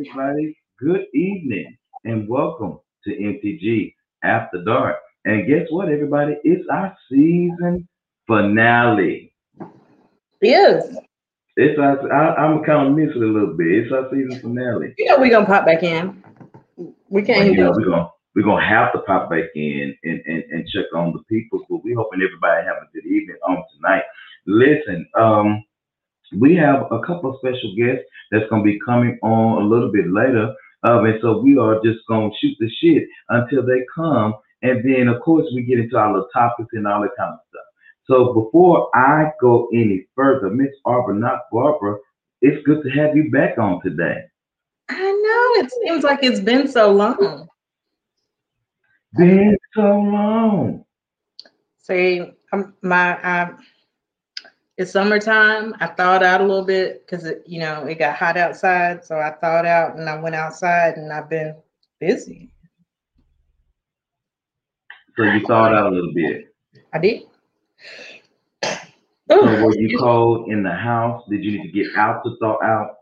everybody? Good evening and welcome to MTG After Dark. And guess what, everybody? It's our season finale. Yes. It's our, I, I'm kind of miss it a little bit. It's our season finale. You know we're gonna pop back in. We can't you know, we're gonna we're gonna have to pop back in and, and, and check on the people. But we hoping everybody have a good evening on tonight. Listen, um, we have a couple of special guests that's gonna be coming on a little bit later. Um, and so we are just gonna shoot the shit until they come, and then of course we get into all the topics and all that kind of stuff. So before I go any further, Miss Arbor, not Barbara, it's good to have you back on today. I know it seems like it's been so long. Been so long. See, I'm, my I, it's summertime. I thawed out a little bit because it, you know, it got hot outside. So I thawed out and I went outside and I've been busy. So you thawed out a little bit. I did. So were you cold in the house? Did you need to get out to thaw out?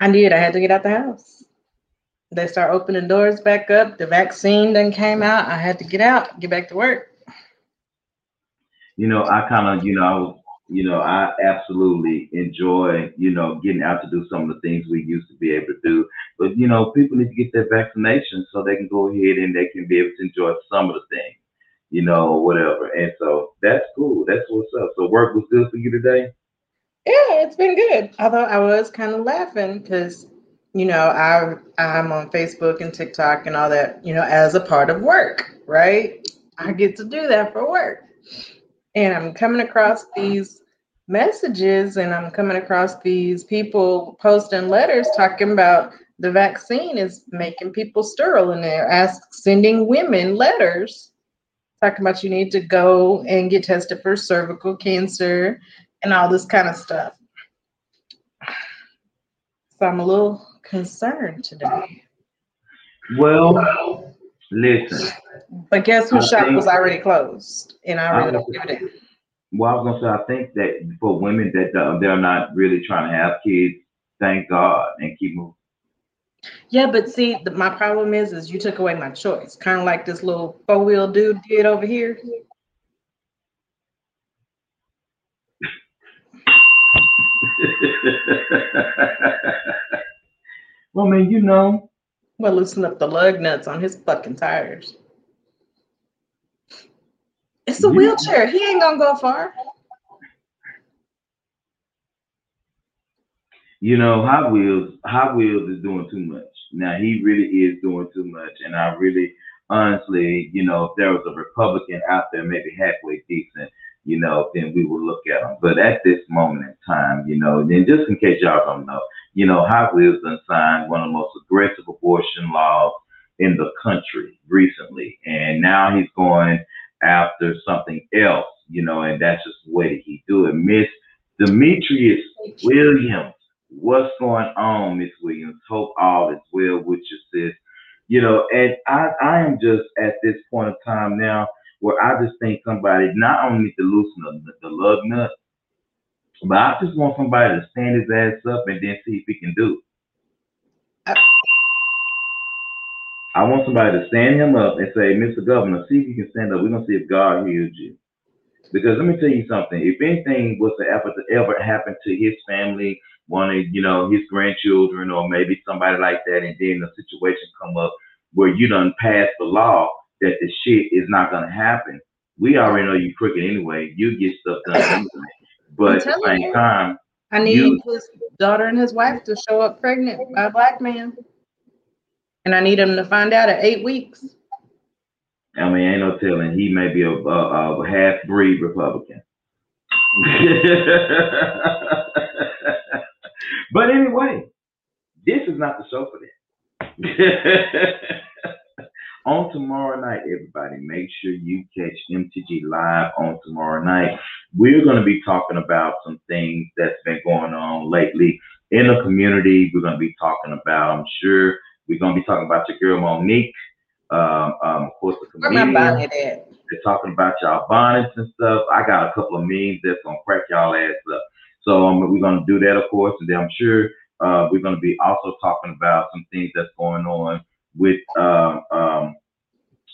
I did. I had to get out the house. They start opening doors back up. The vaccine then came out. I had to get out, get back to work. You know, I kind of, you know, I was, you know, I absolutely enjoy, you know, getting out to do some of the things we used to be able to do. But you know, people need to get their vaccination so they can go ahead and they can be able to enjoy some of the things, you know, whatever. And so that's cool. That's what's up. So work was good for you today. Yeah, it's been good. Although I was kind of laughing because, you know, I I'm on Facebook and TikTok and all that, you know, as a part of work, right? I get to do that for work. And I'm coming across these messages and I'm coming across these people posting letters talking about the vaccine is making people sterile and they're ask, sending women letters talking about you need to go and get tested for cervical cancer and all this kind of stuff. So I'm a little concerned today. Well, listen. But guess whose shop think- was already closed? And I really I don't give a damn. Well, I was gonna say I think that for women that they're not really trying to have kids, thank God and keep moving. Yeah, but see, the, my problem is, is you took away my choice. Kind of like this little four wheel dude did over here. well, man, you know, Well, loosen up the lug nuts on his fucking tires. It's a wheelchair. He ain't gonna go far. you know, Hot Wheels, Hot Wheels is doing too much. Now he really is doing too much, and I really, honestly, you know, if there was a Republican out there, maybe halfway decent, you know, then we would look at him. But at this moment in time, you know, then just in case y'all don't know, you know, Hot Wheels done signed one of the most aggressive abortion laws in the country recently, and now he's going after something else, you know, and that's just the way that he do it. Miss Demetrius Williams, what's going on, Miss Williams? Hope all is well with you, sis. You know, and I, I am just at this point of time now where I just think somebody not only to loosen the, the lug nut, but I just want somebody to stand his ass up and then see if he can do it. I want somebody to stand him up and say, Mr. Governor, see if you can stand up. We're gonna see if God heals you. Because let me tell you something. If anything was to ever to ever happen to his family, one of you know his grandchildren, or maybe somebody like that, and then the situation come up where you done pass the law that the shit is not gonna happen. We already know you crooked anyway. You get stuff done anyway. But at the same you. time, I need you, his daughter and his wife to show up pregnant by a black man. And I need him to find out at eight weeks. I mean, ain't no telling. He may be a, a, a half breed Republican. but anyway, this is not the show for that. on tomorrow night, everybody, make sure you catch MTG Live on tomorrow night. We're going to be talking about some things that's been going on lately in the community. We're going to be talking about, I'm sure, we're going to be talking about your girl Mo'Nique. Um, um, of course, the comedian. They're talking about y'all bonnets and stuff. I got a couple of memes that's going to crack y'all ass up. So um, we're going to do that, of course, and then I'm sure uh, we're going to be also talking about some things that's going on with uh, um,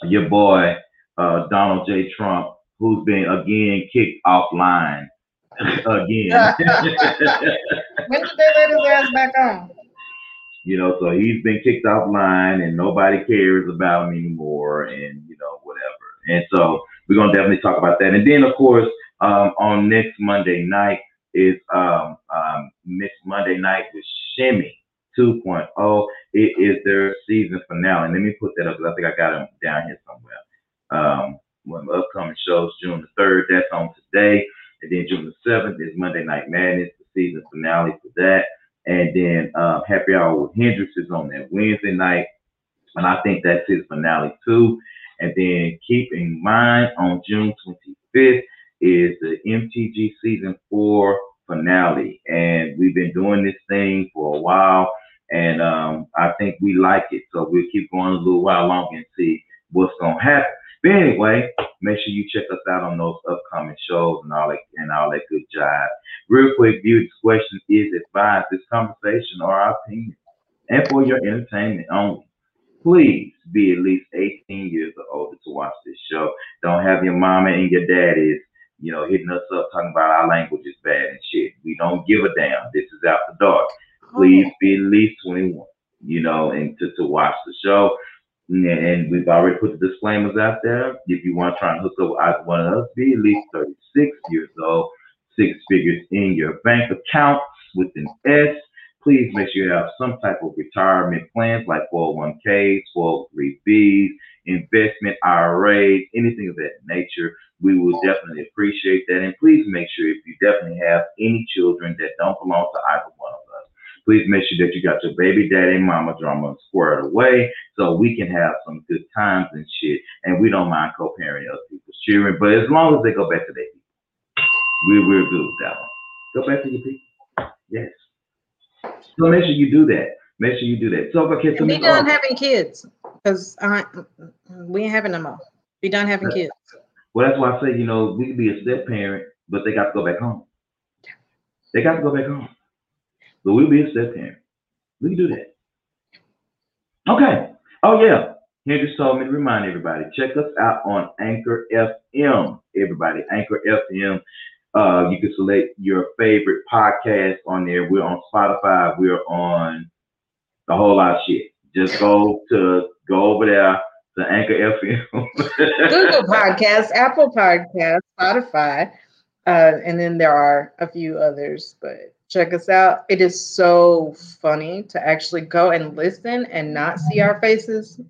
your boy uh, Donald J. Trump, who's been again kicked offline again. when did they let his ass back on? You know, so he's been kicked offline and nobody cares about him anymore, and you know whatever. And so we're gonna definitely talk about that. And then of course um, on next Monday night is um, um, Miss Monday night with Shimmy 2.0. It is their season finale. And let me put that up because I think I got them down here somewhere. Um, one of the upcoming shows, June the 3rd, that's on today. And then June the 7th is Monday Night Madness, the season finale for that. And then um, Happy Hour with Hendrix is on that Wednesday night. And I think that's his finale too. And then keep in mind on June 25th is the MTG season four finale. And we've been doing this thing for a while, and um, I think we like it. So we'll keep going a little while longer and see what's gonna happen. But anyway, make sure you check us out on those upcoming shows and all that and all that good job. Real quick, viewers question is advised this conversation or our opinion and for your entertainment only. Please be at least 18 years or older to watch this show. Don't have your mama and your daddies you know, hitting us up talking about our language is bad and shit. We don't give a damn. This is after dark. Please be at least 21, you know, and to, to watch the show. And we've already put the disclaimers out there. If you want to try and hook up with either one of us, be at least 36 years old, six figures in your bank account with an S. Please make sure you have some type of retirement plans like 401ks, 403bs, investment IRAs, anything of that nature we will definitely appreciate that. And please make sure if you definitely have any children that don't belong to either one of us, please make sure that you got your baby daddy and mama drama squared away so we can have some good times and shit. And we don't mind co-parenting other people's children, but as long as they go back to their people, we, we're good with that one. Go back to your people. Yes. So make sure you do that. Make sure you do that. So okay, so be done uh, having kids because we ain't having them all. We done having kids. Well, that's why I say, you know, we could be a step parent, but they got to go back home. They got to go back home. But we'll be a step parent. We can do that. Okay. Oh yeah. Just told me to remind everybody, check us out on Anchor FM. Everybody, Anchor FM. Uh, you can select your favorite podcast on there. We're on Spotify. We're on a whole lot of shit. Just go to go over there the Anchor FM, Google Podcasts, Apple Podcasts, Spotify, uh, and then there are a few others. But check us out. It is so funny to actually go and listen and not see our faces,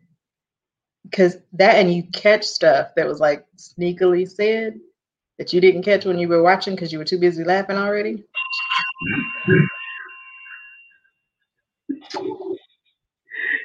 because that and you catch stuff that was like sneakily said that you didn't catch when you were watching because you were too busy laughing already.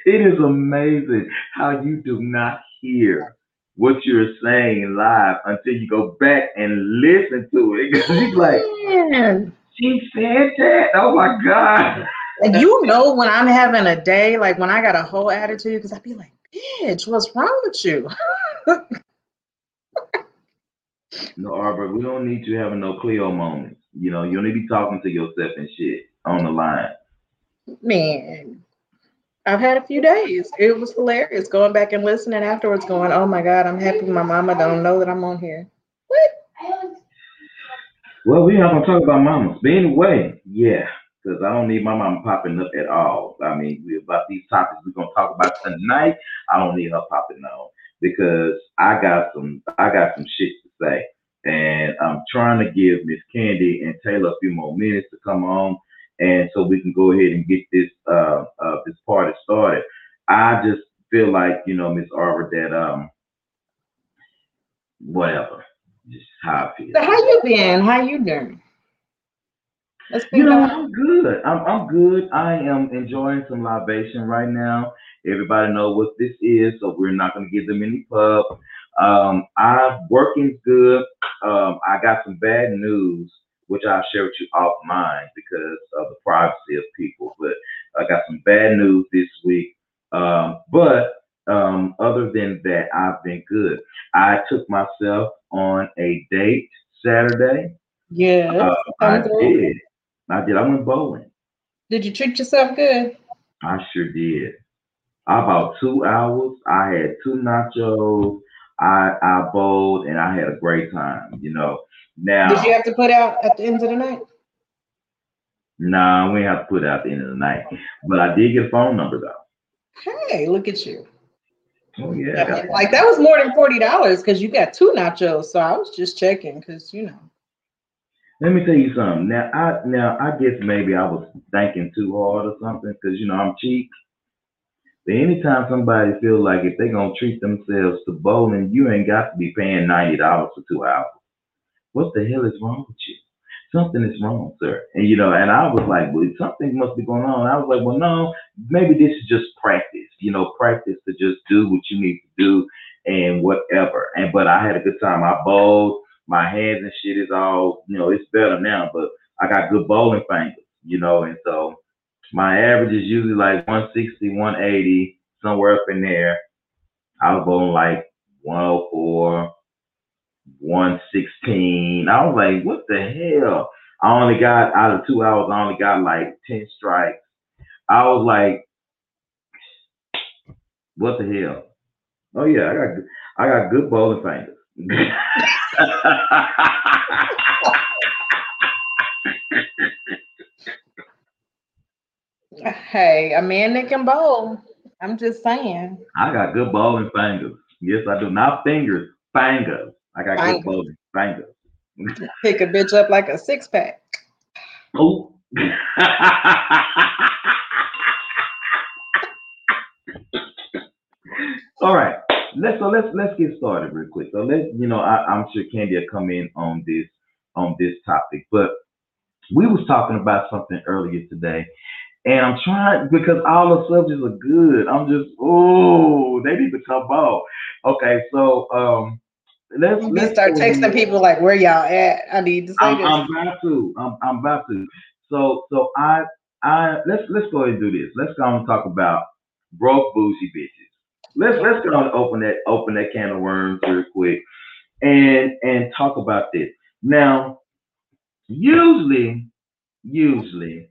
It is amazing how you do not hear what you're saying live until you go back and listen to it. Because like, Man. She said that. Oh my God. And you know when I'm having a day, like when I got a whole attitude, because I'd be like, bitch, what's wrong with you? no, Arbor, we don't need you having no Cleo moments. You know, you don't need to be talking to yourself and shit on the line. Man, I've had a few days. It was hilarious going back and listening afterwards, going, "Oh my God, I'm happy my mama don't know that I'm on here." Well, we're not gonna talk about mamas, but anyway, yeah, because I don't need my mama popping up at all. I mean, we about these topics we're gonna talk about tonight. I don't need her popping on because I got some, I got some shit to say, and I'm trying to give Miss Candy and Taylor a few more minutes to come on, and so we can go ahead and get this uh, uh this party started. I just feel like you know Miss Arbor that um whatever, just how I feel. So how you been? How you doing? Let's you know, I'm good. I'm I'm good. I am enjoying some libation right now. Everybody know what this is, so we're not gonna give them any pub. Um, I'm working good. Um, I got some bad news, which I'll share with you off mine because of the privacy of people. But I got some bad news this week. Um, but um, other than that, I've been good. I took myself on a date Saturday. Yeah, uh, I did. I did. I went bowling. Did you treat yourself good? I sure did. I about two hours. I had two nachos. I I bowled and I had a great time. You know. Now. Did you have to put out at the end of the night? Nah, we have to put out at the end of the night. But I did get a phone number though. Hey, look at you. Oh yeah. Like that was more than forty dollars because you got two nachos. So I was just checking because you know. Let me tell you something. Now I now I guess maybe I was thinking too hard or something because you know I'm cheap. But anytime somebody feels like if they're gonna treat themselves to bowling, you ain't got to be paying ninety dollars for two hours. What the hell is wrong with you? Something is wrong, sir. And you know, and I was like, well, something must be going on. I was like, well, no, maybe this is just practice. You know, practice to just do what you need to do and whatever. And but I had a good time. I bowled my hands and shit is all, you know, it's better now, but I got good bowling fingers, you know, and so my average is usually like 160, 180, somewhere up in there. I was bowling like 104, 116. I was like, what the hell? I only got out of two hours, I only got like 10 strikes. I was like, what the hell? Oh yeah, I got I got good bowling fingers. hey, a man that can bowl. I'm just saying. I got good bowling fingers. Yes, I do. Not fingers, fingers. I got fingers. good bowling fingers. Pick a bitch up like a six pack. Oh. All right let's so let's let's get started real quick. So let's you know I, I'm sure Candy will come in on this on this topic, but we was talking about something earlier today, and I'm trying because all the subjects are good. I'm just oh they need to come out. Okay, so um let's let's start texting people like where y'all at. I need to say I'm, this. I'm about to. I'm, I'm about to. So so I I let's let's go ahead and do this. Let's go and talk about broke bougie bitches let's let's go and open that open that can of worms real quick and and talk about this. Now, usually, usually,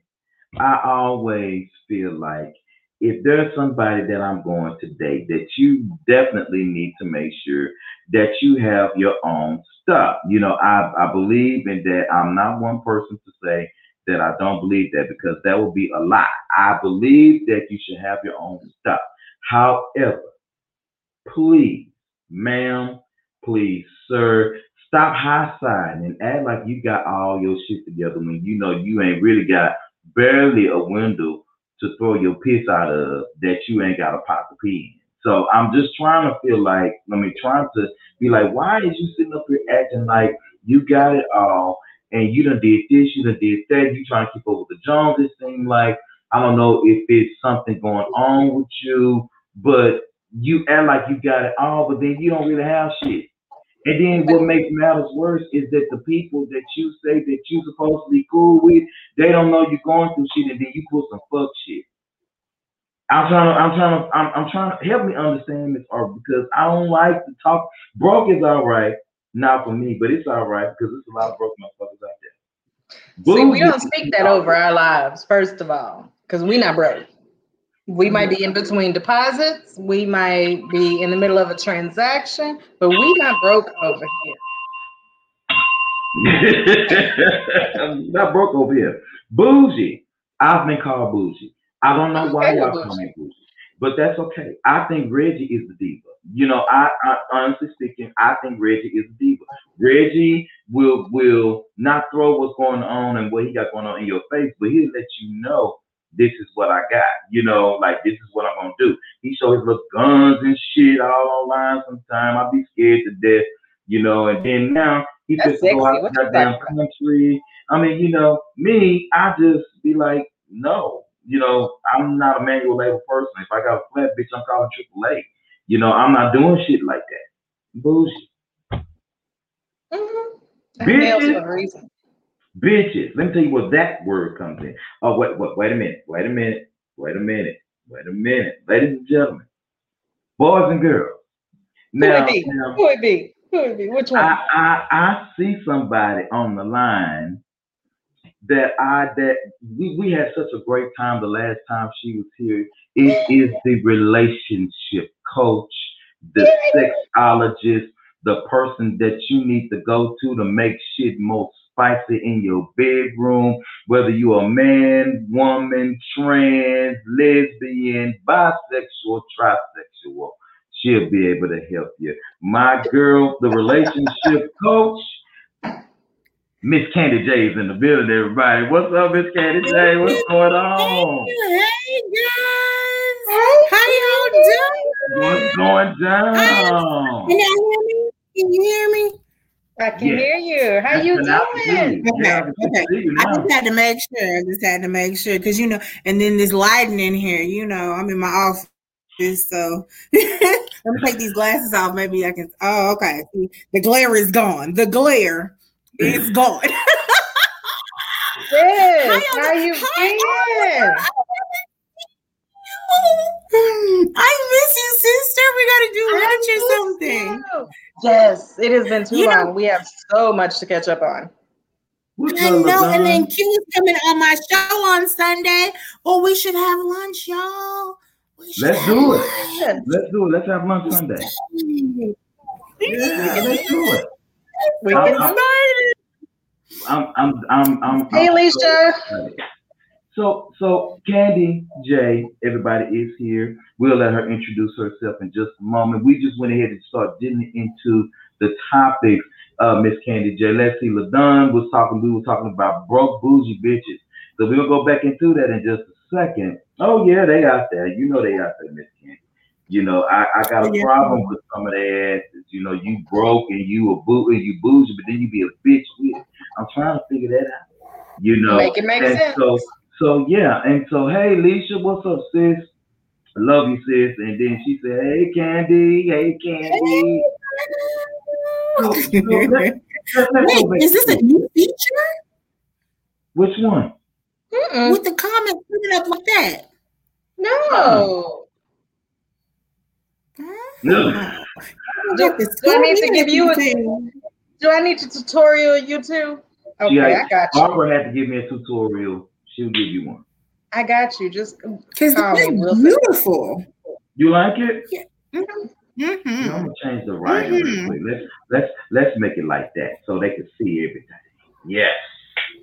I always feel like if there's somebody that I'm going to date, that you definitely need to make sure that you have your own stuff. You know, I, I believe in that. I'm not one person to say that I don't believe that because that would be a lie. I believe that you should have your own stuff. However, please, ma'am, please, sir, stop high siding and act like you got all your shit together when you know you ain't really got barely a window to throw your piss out of that you ain't got a pot to pee in. So I'm just trying to feel like, I mean, trying to be like, why is you sitting up here acting like you got it all and you done did this, you done did that, you trying to keep up with the Jones? It seems like, I don't know if it's something going on with you, but you act like you got it all, but then you don't really have shit. And then what makes matters worse is that the people that you say that you supposed to be cool with, they don't know you're going through shit, and then you pull some fuck shit. I'm trying to, I'm trying to, I'm, I'm trying to help me understand this art because I don't like to talk. Broke is all right, not for me, but it's all right because there's a lot of broke motherfuckers out there. See, we don't speak that over our lives, first of all, because we not broke. We might be mm-hmm. in between deposits. We might be in the middle of a transaction, but we not broke over here. not broke over here. Bougie. I've been called bougie. I don't know why y'all call me bougie, but that's okay. I think Reggie is the diva. You know, I, I honestly speaking, I think Reggie is a diva. Reggie will will not throw what's going on and what he got going on in your face, but he'll let you know this is what I got. You know, like this is what I'm gonna do. He show his little guns and shit all online sometime. I'd be scared to death, you know, and then now he's just go out to that damn country. I mean, you know, me, I just be like, no, you know, I'm not a manual labor person. If I got a flat bitch, I'm calling AAA. You know, I'm not doing shit like that. Bullshit. Mm-hmm. Bitches, bitches. Let me tell you where that word comes in. Oh, wait, wait, wait a minute. Wait a minute. Wait a minute. Wait a minute. Ladies and gentlemen, boys and girls. Now, Who would be? Now, Who would be? Who be? Which one? I, I, I see somebody on the line that I that we, we had such a great time the last time she was here. It is the relationship coach, the sexologist, the person that you need to go to to make shit more spicy in your bedroom, whether you're a man, woman, trans, lesbian, bisexual, trisexual. She'll be able to help you. My girl, the relationship coach, Miss Candy J is in the building, everybody. What's up, Miss Candy J? What's going on? Hey, guys. How y'all doing? What's going down? Can y'all hear me? Can you hear me? I can yeah. hear you. How you doing? Okay, okay. I just had to make sure. I just had to make sure because you know, and then this lighting in here. You know, I'm in my office, so let me take these glasses off. Maybe I can. Oh, okay. The glare is gone. The glare it's gone. Sis, how you feeling? I miss you, sister. We gotta do lunch or something. You. Yes, it has been too you long. Know, we have so much to catch up on. I know, and then Q is coming on my show on Sunday. Well, we should have lunch, y'all. Let's do it. Lunch. Let's do it. Let's have lunch Sunday. Yeah, let's do it. We I'm, excited. I'm, I'm, I'm, I'm, hey, Alicia. So, so Candy J, everybody is here. We'll let her introduce herself in just a moment. We just went ahead and started getting into the topics. Uh, Miss Candy J, let's see. Ladon was talking. We were talking about broke bougie bitches. So we'll go back into that in just a second. Oh yeah, they out there. You know they out there, Miss Candy. You know, I, I got a yeah. problem with some of that. You know, you broke and you a boo and you bougie, but then you be a bitch with it. I'm trying to figure that out. You know, make it make and sense. So, so yeah, and so hey, Leisha, what's up, sis? I love you, sis. And then she said, Hey, Candy, hey, Candy. Wait, is this a new feature? Which one? Mm-mm. With the comments put it up like that. No. Uh-huh. No. Do, do I need to give you a do I need to tutorial you too? Okay, yeah, I got you. Barbara had to give me a tutorial. She'll give you one. I got you. Just because it's beautiful. You like it? Yeah. Mm-hmm. Mm-hmm. I'm gonna change the writing mm-hmm. real quick. Let's let's let's make it like that so they can see everything. Yes.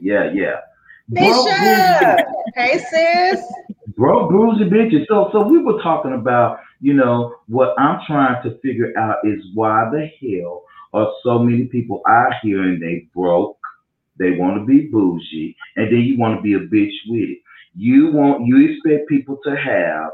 Yeah, yeah. Nisha. hey sis. Bro, bruising bitches. So so we were talking about you know, what I'm trying to figure out is why the hell are so many people out here and they broke, they want to be bougie, and then you want to be a bitch with it. You want you expect people to have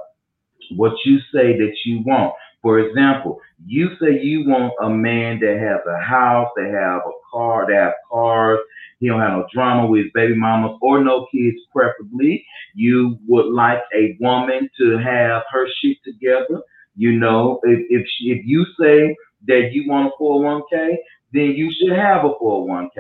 what you say that you want. For example, you say you want a man that has a house, they have a car, they have cars, he don't have no drama with his baby mamas or no kids, preferably. You would like a woman to have her shit together. You know, if if, she, if you say that you want a 401k, then you should have a 401k.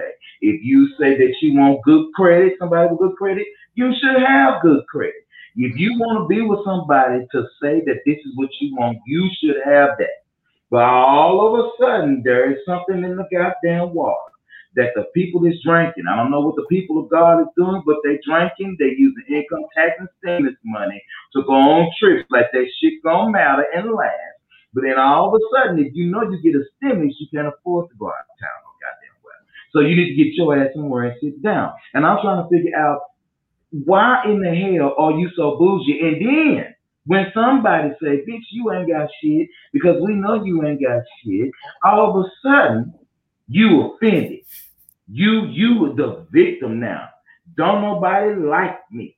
If you say that you want good credit, somebody with good credit, you should have good credit. If you want to be with somebody to say that this is what you want, you should have that. But all of a sudden, there is something in the goddamn water that the people is drinking. I don't know what the people of God is doing, but they drinking. They using income tax and stimulus money to go on trips like that shit gonna matter and last. But then all of a sudden, if you know you get a stimulus, you can't afford to go out of town no goddamn well. So you need to get your ass somewhere and sit down. And I'm trying to figure out why in the hell are you so bougie? And then When somebody say, bitch, you ain't got shit, because we know you ain't got shit, all of a sudden, you offended. You, you the victim now. Don't nobody like me.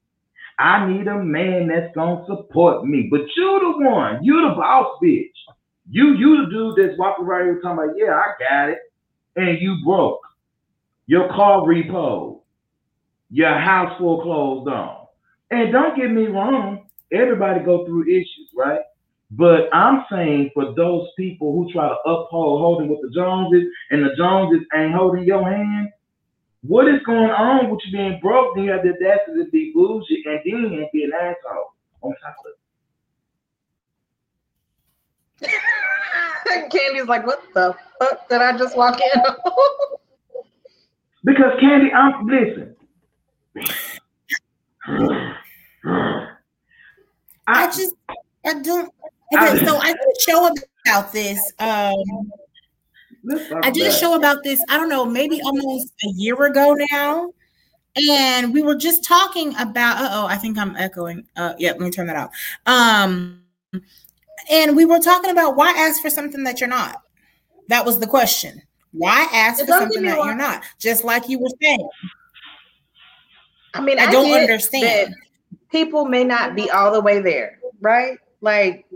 I need a man that's gonna support me. But you the one, you the boss bitch. You you the dude that's walking around here talking about, yeah, I got it. And you broke. Your car repo. Your house foreclosed on. And don't get me wrong, everybody go through issues, right? But I'm saying for those people who try to uphold holding with the Joneses and the Joneses ain't holding your hand, what is going on with you being broke? Then you have the audacity to be bougie and then you be an asshole on top of it. Candy's like, what the fuck did I just walk in? because Candy, I'm listen. I just I don't okay, so I did a show about this. Um I did a show about this, I don't know, maybe almost a year ago now. And we were just talking about oh, I think I'm echoing. Uh yeah, let me turn that off. Um and we were talking about why ask for something that you're not. That was the question. Why ask for something that you're not? Just like you were saying. I mean, I, I don't understand. People may not be all the way there, right? Like,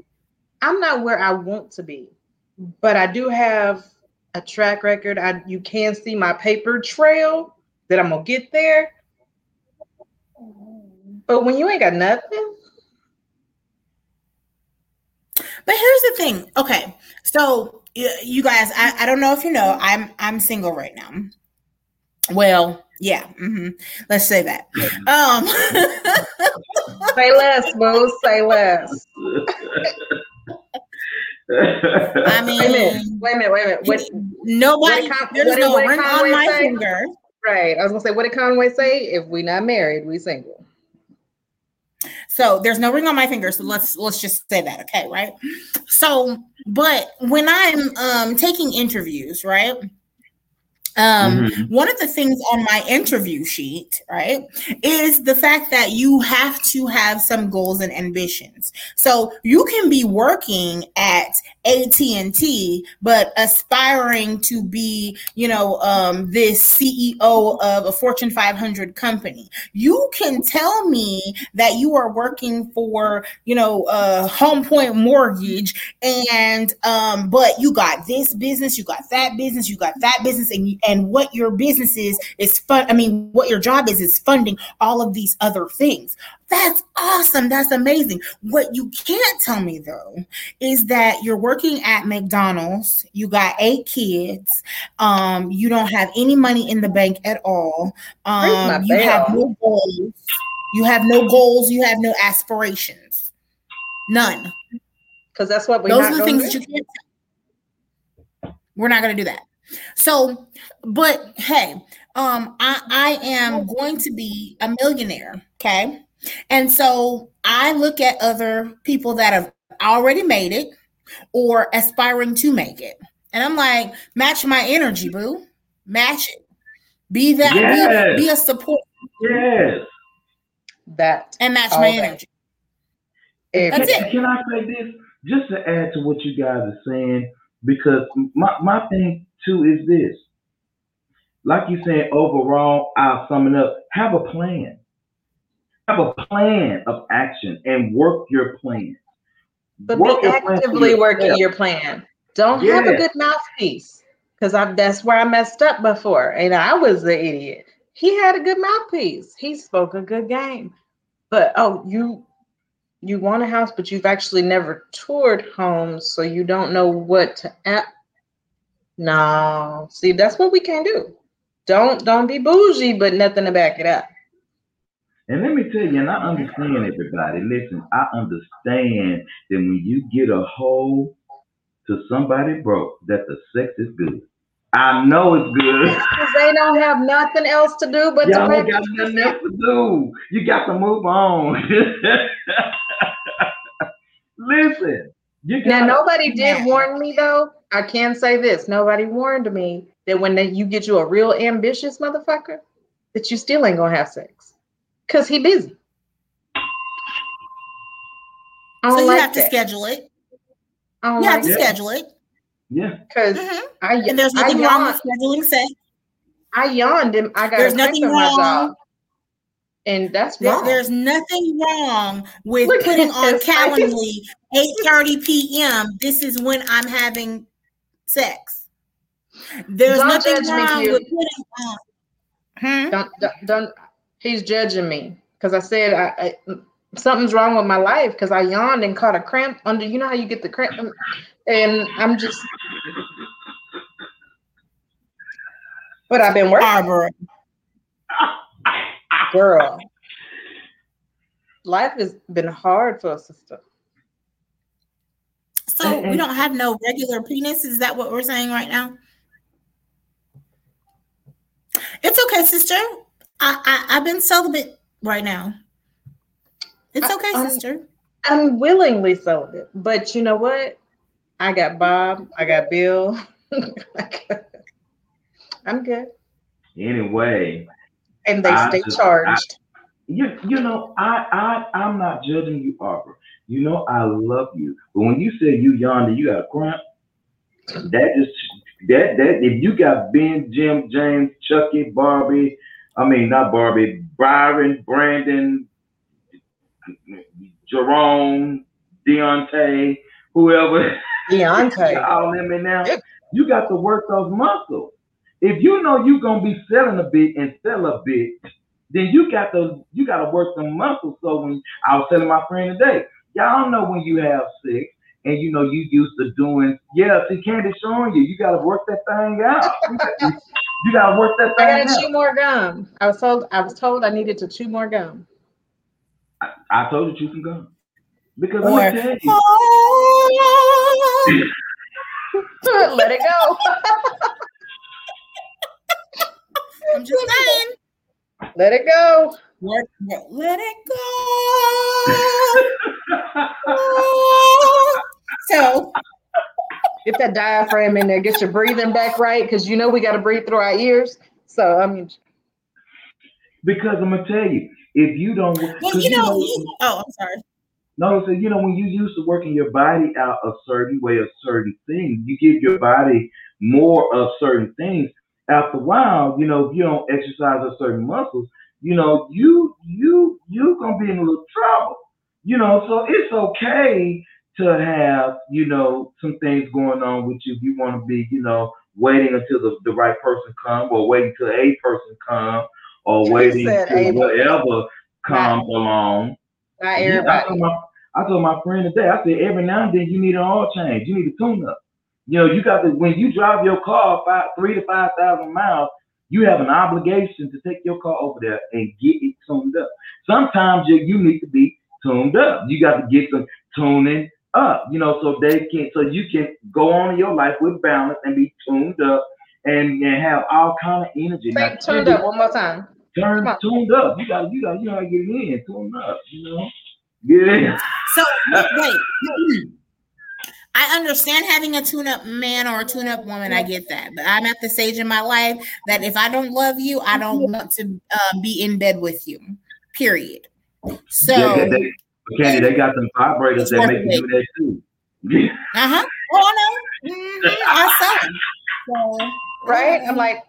I'm not where I want to be, but I do have a track record. I you can see my paper trail that I'm gonna get there. But when you ain't got nothing. But here's the thing. Okay. So you guys, I, I don't know if you know, I'm I'm single right now. Well, yeah. Mm-hmm. Let's say that. Um say less, boo. Say less. I mean, wait a minute, wait a minute, wait a minute. What, nobody, what there's what no ring on my say? finger. Right. I was gonna say, what did Conway say? If we not married, we single. So there's no ring on my finger. So let's let's just say that, okay, right? So, but when I'm um taking interviews, right? Um, mm-hmm. One of the things on my interview sheet, right, is the fact that you have to have some goals and ambitions. So you can be working at AT&T, but aspiring to be, you know, um, this CEO of a Fortune 500 company. You can tell me that you are working for, you know, uh, Home Point Mortgage, and um, but you got this business, you got that business, you got that business, and and what your business is is fun. I mean, what your job is is funding all of these other things. That's awesome. That's amazing. What you can't tell me though is that you're working at McDonald's, you got eight kids, um, you don't have any money in the bank at all. Um, you have no goals. You have no goals, you have no aspirations. None. Because that's what we those are the things do. that you can't tell. We're not gonna do that. So, but hey, um, I, I am going to be a millionaire. Okay. And so I look at other people that have already made it or aspiring to make it. And I'm like, match my energy, boo. Match it. Be that, yes. be, be, a support. Yes. That. And match my energy. That's it. Can I say this? Just to add to what you guys are saying, because my, my thing too is this. Like you saying, overall, I'll sum it up. Have a plan have a plan of action and work your plan. But work be actively working your plan. Don't yeah. have a good mouthpiece because that's where I messed up before, and I was the idiot. He had a good mouthpiece. He spoke a good game, but oh, you you want a house, but you've actually never toured homes, so you don't know what to. Add. No, see, that's what we can't do. Don't don't be bougie, but nothing to back it up. And let me tell you, and I understand everybody. Listen, I understand that when you get a hold to somebody broke, that the sex is good. I know it's good. Because they don't have nothing else to do but Y'all to got nothing else to do. You got to move on. Listen. now nobody did warn me though. I can say this: nobody warned me that when they, you get you a real ambitious motherfucker, that you still ain't gonna have sex. Cause he busy. so you like have that. to schedule it. I you like have to that. schedule it. Yeah. Because mm-hmm. I and there's nothing wrong with scheduling sex. I yawned and I got there's nothing wrong. And that's there, wrong. There's nothing wrong with Look putting on Calendly 8:30 p.m. This is when I'm having sex. There's don't nothing wrong with putting on. Hmm? Don't, don't, don't, he's judging me because I said I, I, something's wrong with my life because I yawned and caught a cramp under. You know how you get the cramp, and I'm just. But I've been working. Girl, life has been hard for a sister. So we don't have no regular penis. Is that what we're saying right now? It's okay, sister. I, I I've been celibate right now. It's okay, I, sister. I'm willingly celibate, but you know what? I got Bob. I got Bill. I'm good. Anyway, and they I stay just, charged. I, you you know I I I'm not judging you, Arbor. You know I love you, but when you say you yonder, you got a cramp. That just that that if you got Ben, Jim, James, Chucky, Barbie, I mean not Barbie, Byron, Brandon, Jerome, Deontay, whoever. Deontay. all them in now. You got to work those muscles. If you know you're gonna be selling a bit and sell a bit, then you got to you got to work the muscles. So when I was telling my friend today, y'all know when you have sex and you know you used to doing yeah, see Candy showing you, you gotta work that thing out. you gotta work that thing I gotta out. chew more gum. I was told I was told I needed to chew more gum. I, I told you chew some gum. Because or, let me tell you. Let it go. I'm just saying. Let it go. Let, let it go. so get that diaphragm in there. Get your breathing back right, because you know we got to breathe through our ears. So I mean, because I'm gonna tell you, if you don't, well, you, know, you, oh, I'm sorry. No, so you know when you used to working your body out a certain way, a certain thing, you give your body more of certain things. After a while, you know, if you don't exercise a certain muscles, you know, you you you gonna be in a little trouble. You know, so it's okay to have, you know, some things going on with you. You want to be, you know, waiting until the, the right person come or waiting till a person come or waiting until whatever comes not, along. Not everybody. I told, my, I told my friend today, I said every now and then you need an oil change. You need a tune up. You know, you got to when you drive your car five, three to five thousand miles, you have an obligation to take your car over there and get it tuned up. Sometimes you, you need to be tuned up. You got to get some tuning up, you know, so they can so you can go on in your life with balance and be tuned up and, and have all kind of energy. Say now, tuned up one more time. Turn tuned up. You got you got you gotta get it in, tuned up, you know. Get in. So wait. I understand having a tune-up man or a tune-up woman. I get that, but I'm at the stage in my life that if I don't love you, I don't mm-hmm. want to uh, be in bed with you. Period. So, yeah, they, Candy, they got some vibrators that make you do that too. uh huh. Oh no, mm-hmm. I saw them. So, right? I'm like,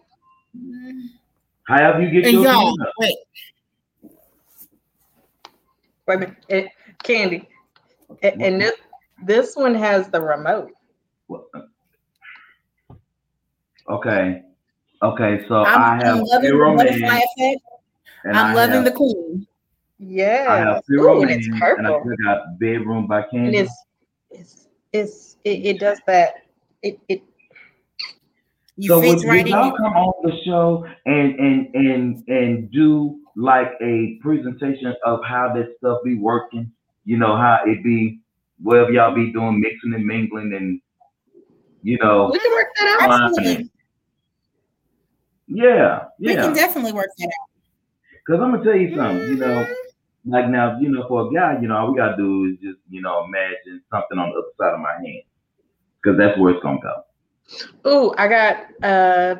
How have you get your y'all, wait. Wait a minute, it, Candy, and, and this this one has the remote. Okay. Okay, so I'm, I have I'm zero man, and I'm I loving have, the queen. Yeah. I have zero Ooh, and, and I still got bedroom by Candy. And it's it's it's it, it does that. It it you so would, right y'all come on the show and and and and do like a presentation of how this stuff be working? You know how it be whatever y'all be doing, mixing and mingling, and you know, we can work that out. Absolutely. Yeah, yeah, we can definitely work that out. Cause I'm gonna tell you something, you know, mm-hmm. Like now, you know, for a guy, you know, all we gotta do is just, you know, imagine something on the other side of my hand, cause that's where it's gonna go. Oh, I got, uh,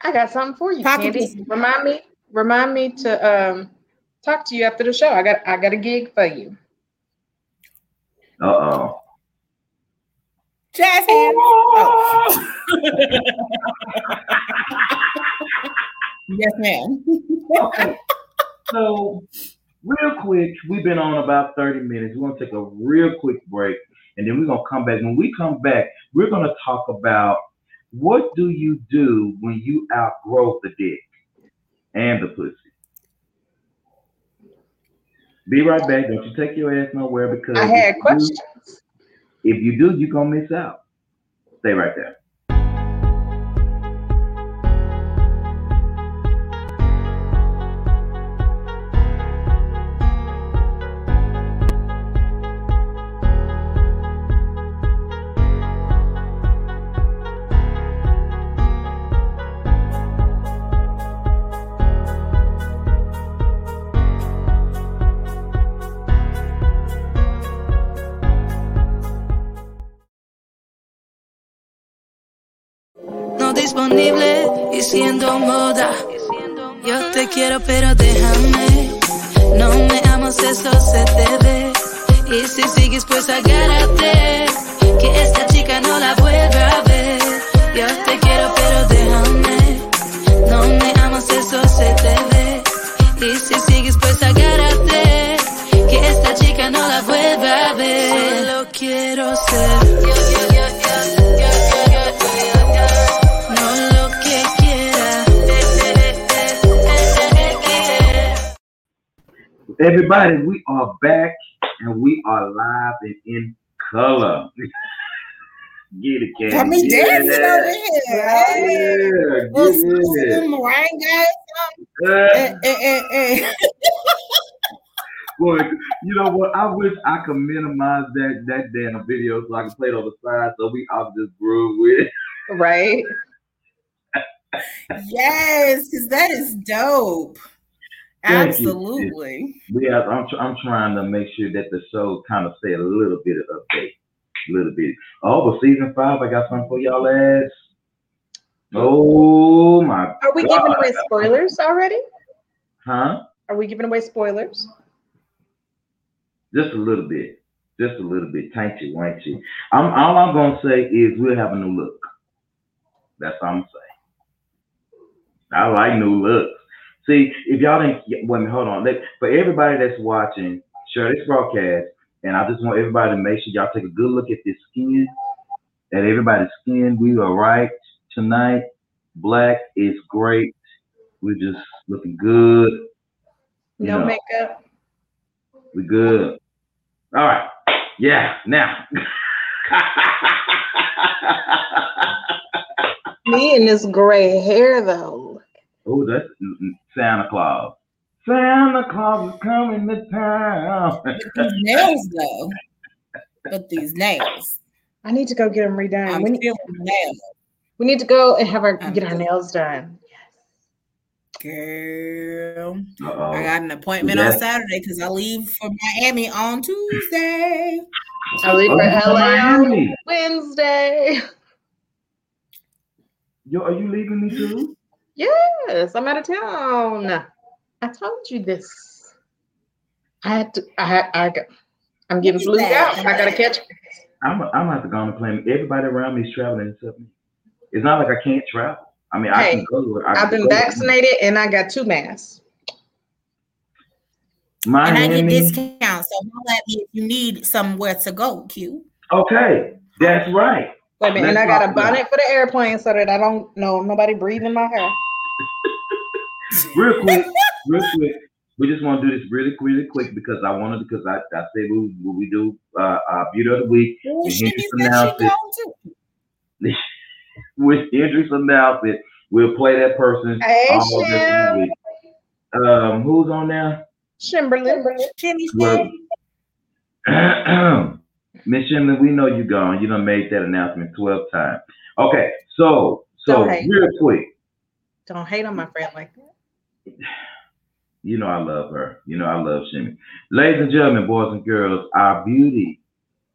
I got something for you, Pocket Candy. Remind me, remind me to um talk to you after the show. I got, I got a gig for you. Uh oh. Jazz hands. Oh. yes, ma'am. okay. So, real quick, we've been on about 30 minutes. We're going to take a real quick break and then we're going to come back. When we come back, we're going to talk about what do you do when you outgrow the dick and the pussy? Be right back. Don't you take your ass nowhere because I had questions. if you do, you're going to miss out. Stay right there. Yo te Everybody, we are back and we are live and in color. get it, Candy. Got me yeah. dancing over here. Yeah, Yeah, get Little Ryan guys. it. Eh, eh, eh, eh. Boy, you know what? I wish I could minimize that that damn video so I can play it on the side so we all just groove with. Right? Yes, because that is dope. Absolutely. We have, I'm I'm trying to make sure that the show kind of stay a little bit of update, a little bit. Oh, but season five, I got something for y'all ass. Oh my Are we God. giving away spoilers already? Huh? Are we giving away spoilers? Just a little bit. Just a little bit. Thank you, thank you. I'm all I'm gonna say is we'll have a new look. That's all I'm gonna. I like new looks. See, if y'all didn't wait a hold on. Let, for everybody that's watching, share this broadcast, and I just want everybody to make sure y'all take a good look at this skin. At everybody's skin, we are right tonight. Black is great. We're just looking good. You No know. makeup. We're good. All right. Yeah. Now. Me and this gray hair though. Oh, that's Santa Claus. Santa Claus is coming to town. But these nails, though. But these nails. I need to go get them redone. I'm We need, feeling nails. we need to go and have our I'm get our nails done. Girl. I Uh-oh. got an appointment Yes. on Saturday because I leave for Miami on Tuesday. I leave Oh, for you LA on Miami. Wednesday. Yo, are you leaving me too? Yes, I'm out of oh, town. I told you this. I had to. I had. I got. I'm getting Look flued out. I gotta catch. I'm I'm gonna have to go on a plane. Everybody around me is traveling except me. It's not like I can't travel. I mean, I can go. I I've can been go. vaccinated and I got two masks. And I get Miami. discounts. So holla at me if you need somewhere to go, Q. Okay, that's right. Wait a minute, and I got a talk about bonnet for the airplane so that I don't know nobody breathing my hair. real quick, real quick. We just want to do this really, really quick because I wanted because I, I said we we, we do uh, uh beauty of the week Well, And she he just said announced she it. gone too. with Idris announced it. We'll play that person Hey, all this week. Um, who's on there? Shimberlin. Shimmy, Well, shimmy. Miss Shimley, we know you gone. You done made that announcement twelve times. Okay, so so real quick. Don't hate on my friend like that. You know I love her. You know I love Shimmy. Ladies and gentlemen, boys and girls, our beauty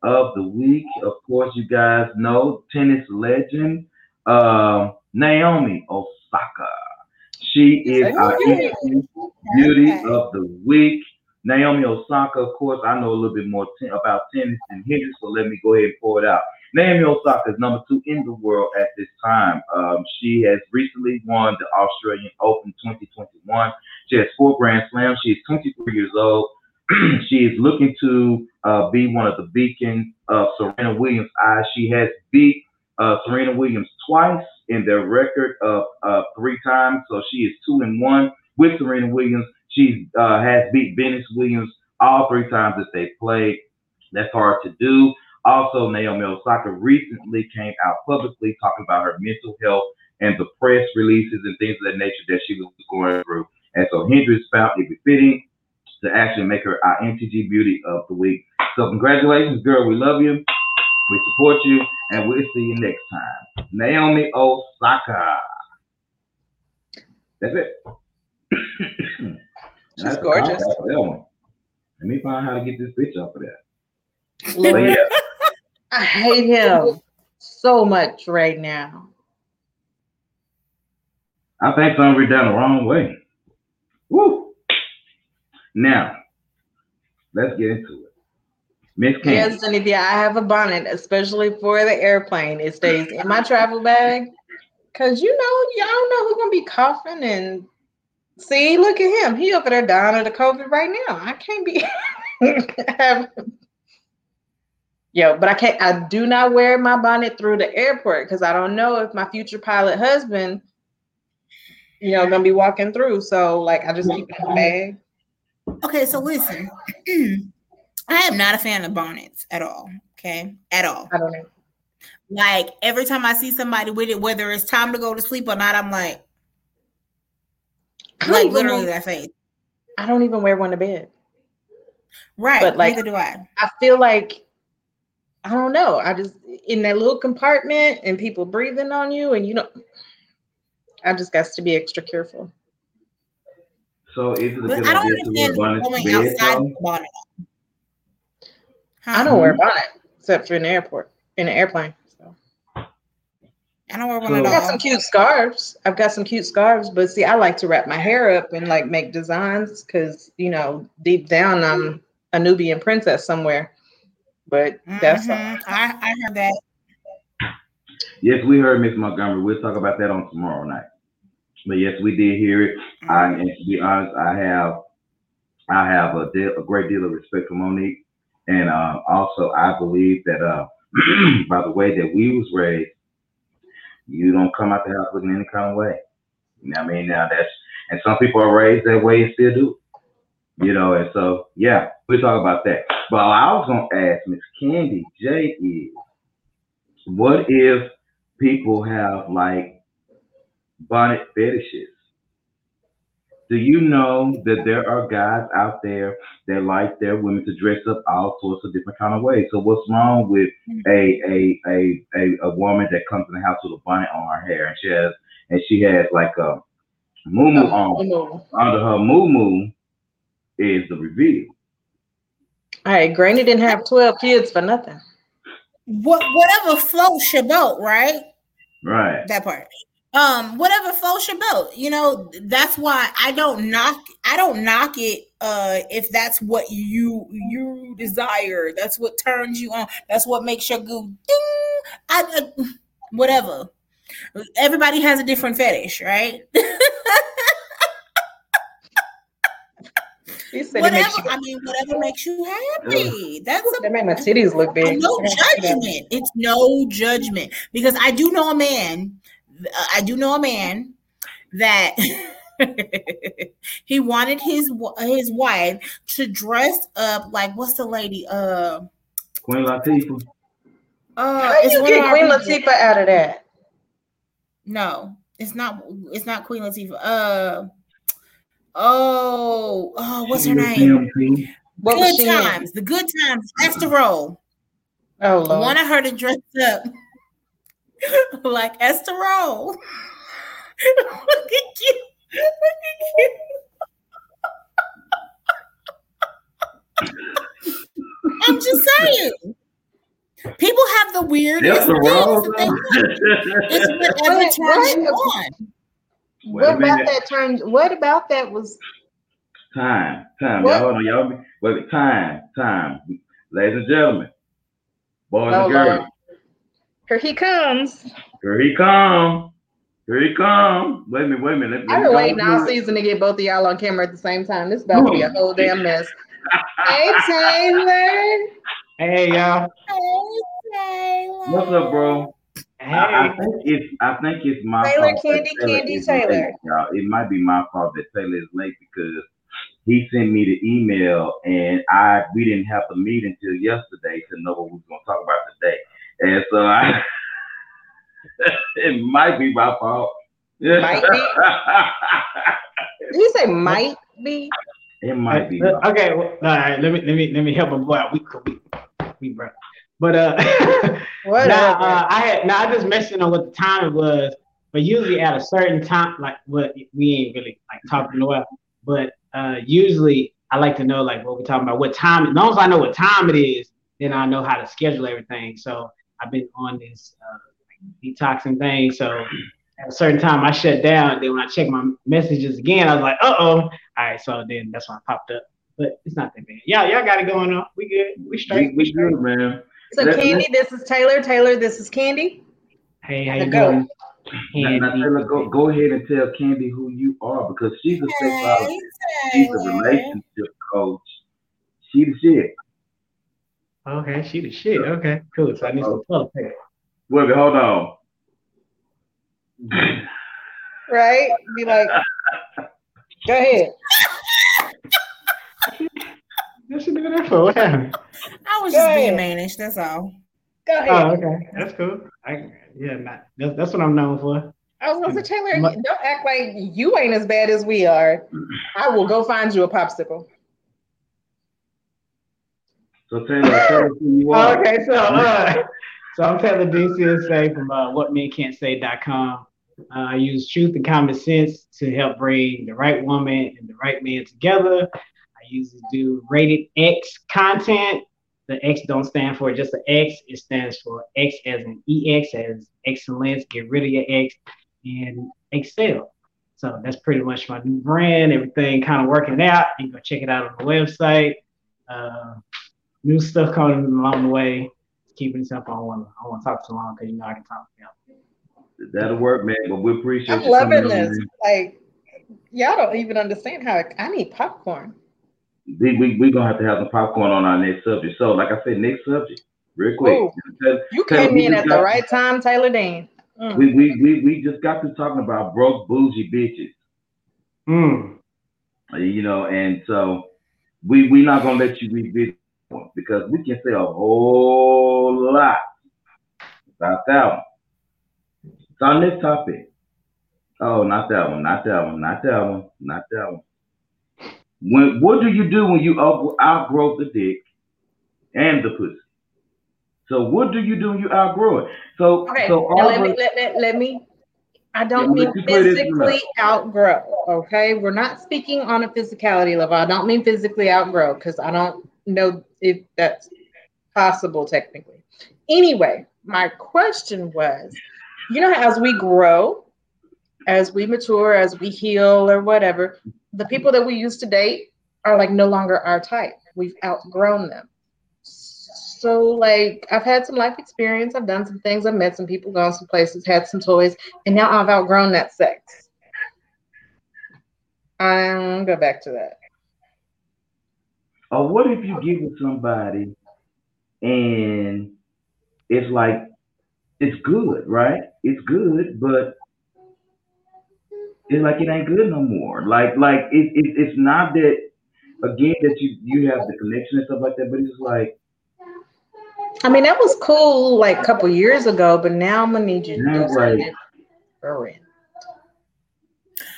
of the week. Of course, you guys know tennis legend um, Naomi Osaka. She is our Hey. beauty of the week. Naomi Osaka, of course, I know a little bit more about tennis than Hendricks, so let me go ahead and pour it out. Naomi Osaka is number two in the world at this time. Um, she has recently won the Australian Open 2021. She has four Grand Slams. She is 23 years old. she is looking to uh, be one of the beacons of Serena Williams' eyes. She has beat uh, Serena Williams twice in their record of uh, three times, so she is two and one with Serena Williams. She uh, has beat Venus Williams all three times that they played. That's hard to do. Also, Naomi Osaka recently came out publicly talking about her mental health and the press releases and things of that nature that she was going through. And so Hendricks found it befitting to actually make her our MTG Beauty of the Week. So congratulations, girl. We love you. We support you, and we'll see you next time. Naomi Osaka. That's it. She's That's gorgeous. that one. Let me find how to get this bitch off of there. But Lord, yeah, I hate him so much right now. I think something read down the wrong way. Woo! Now, let's get into it. Miss Candy. Yes, Zenithia, I have a bonnet, especially for the airplane. It stays in my travel bag. Cause you know, y'all know who's gonna be coughing and see, look at him. He over there dying of the COVID right now. I can't be Yo, but I can't I do not wear my bonnet through the airport because I don't know if my future pilot husband, you know, gonna be walking through. So like I just keep it in bag. Okay, so listen. I am not a fan of bonnets at all. Okay, at all. I don't know. Like every time I see somebody with it, whether it's time to go to sleep or not, I'm like, I like literally know- that face. I don't even wear one to bed. Right. But, like- neither do I. I feel like I don't know. I just in that little compartment and people breathing on you, and you know, I just got to be extra careful. So is it a But good I don't idea to wear understand to going bed, outside with a bonnet on. I don't wear a bonnet except for in the airport, in the airplane. So. I don't wear one So- at I got some cute scarves. I've got some cute scarves, but see, I like to wrap my hair up and like make designs because you know, deep down, I'm a Nubian princess somewhere. But that's Mhm. I, I heard that. Yes, we heard Miss Montgomery. We'll talk about that on tomorrow night. But yes, we did hear it. I, and to be honest, I have, I have a, deal, a great deal of respect for Mo'Nique, and uh, also I believe that uh, by the way that we was raised, you don't come out the house looking any kind of way. You know what I mean? Now that's and some people are raised that way and still do. You know, and so yeah, we'll talk about that. But I was gonna ask Miss Candy J is what if people have like bonnet fetishes? Do you know that there are guys out there that like their women to dress up all sorts of different kind of ways? So what's wrong with mm-hmm. a a a a, a woman that comes in the house with a bonnet on her hair and she has and she has like a moo oh, on all under her moo is the reveal. right. Granny didn't have twelve kids for nothing. What whatever floats your boat, right? Right. That part. Um, whatever floats your boat. You know, that's why I don't knock I don't knock it uh if that's what you you desire. That's what turns you on. That's what makes your go ding. I, I whatever. Everybody has a different fetish, right? She said it whatever. you I mean, whatever makes you happy. That's a that made my titties look big. no judgment. It's no judgment because I do know a man. I do know a man that he wanted his his wife to dress up like what's the lady? Uh, Queen Latifah. uh How it's you get Queen people. Latifah out of that? No, it's not. It's not Queen Latifah. Uh, oh, oh, what's her name? was him, too. What Good she in? times. The good times. Esther Rolle. Oh I wanted her to dress up like Esther Rolle. Look at you. Look at you. I'm just saying. People have the weirdest That's the things wrong. that they want. It's whatever What- turns you what? on. What about that turn? What about that was Time, time. What? Y'all hold on, y'all. be- Wait, time, time. Ladies and gentlemen, boys Oh, and girls, Lord. Here he comes. here he come. Here he come. Wait a minute, wait a minute. Let- let I've been waiting all season to get both of y'all on camera at the same time. This is about to be a whole damn mess. Hey Taylor. Hey y'all. Hey. What's up, bro? Hey. I, I think it's I think it's my Taylor fault that Candy, Candy Taylor. late, y'all. It might be my fault that Taylor is late because he sent me the email and I we didn't have to meet until yesterday to know what we was gonna talk about today. And so I it might be my fault. Might be. Did you say might be? it might be okay. Well, all right. Let me let me let me help him go out. We we we bro. But uh, Whatever. now uh, I had now I just mentioned on what the time it was. But usually at a certain time, like what we ain't really like talking about. But uh, usually I like to know like what we're talking about, what time. As long as I know what time it is, then I know how to schedule everything. So I've been on this uh, detoxing thing. So at a certain time I shut down. Then when I checked my messages again, I was like, uh oh. All right, so then that's when I popped up. But it's not that bad. Yeah, y'all got it going on. We good. We we, straight. we good, man. So Let- Candy, this is Taylor. Taylor, this is Candy. Hey, how you goat. doing? Now, now, Taylor, go go ahead and tell Candy who you are because she's a sexologist. Hey, She's a relationship coach. She the shit. Okay, she the shit. Okay, cool. So I need some toilet paper. Wait, a minute, hold on. Right? Be like, go ahead. What's she doing that for? What happened? I was Go just being ahead. mannish. That's all. Go oh, ahead. Oh, okay. That's cool. I, yeah, not, that's, that's what I'm known for. I was gonna say, Taylor, don't act like you ain't as bad as we are. I will go find you a popsicle. So Taylor, tell us who you are. Okay, so uh, so I'm Taylor DCSA from uh, whatmencan'tsay.com. Uh, I use truth and common sense to help bring the right woman and the right man together. I usually do rated X content. The X don't stand for just an X. It stands for X as an EX as excellence. Get rid of your X and excel. So that's pretty much my new brand. Everything kind of working out. You can go check it out on the website. Uh, new stuff coming along the way. Keeping this up. I want I want to talk too long because you know I can talk. You know. That'll work, man. But we appreciate I'm you coming loving this. man. Like, y'all don't even understand how I need popcorn. We we we gonna have to have some popcorn on our next subject. So, like I said, next subject, real quick. Ooh. Taylor, You Taylor, came in at the got- right time, Taylor Dean. Mm. We, we we we just got to talking about broke bougie bitches, Mm. You know, and so we we not gonna let you revisit one because we can say a whole lot about that one. So on this topic, oh, not that one, not that one, not that one, not that one. When what do you do when you outgrow the dick and the pussy? So what do you do when you outgrow it? So Okay, so let me let, let, let me. I don't Yeah, mean let me play this physically outgrow. Okay, we're not speaking on a physicality level. I don't mean physically outgrow because I don't know if that's possible technically. Anyway, my question was, you know, as we grow, as we mature, as we heal or whatever, the people that we used to date are like no longer our type. We've outgrown them. So, like, I've had some life experience. I've done some things. I've met some people, gone some places, had some toys, and now I've outgrown that sex. I'll go back to that. Or what if you get with somebody and it's like it's good, right? It's good, but it's like it ain't good no more. Like like it, it it's not that again that you you have the connection and stuff like that, but it's like I mean, that was cool like a couple years ago, but now I'm gonna need you to do Now, something like- different.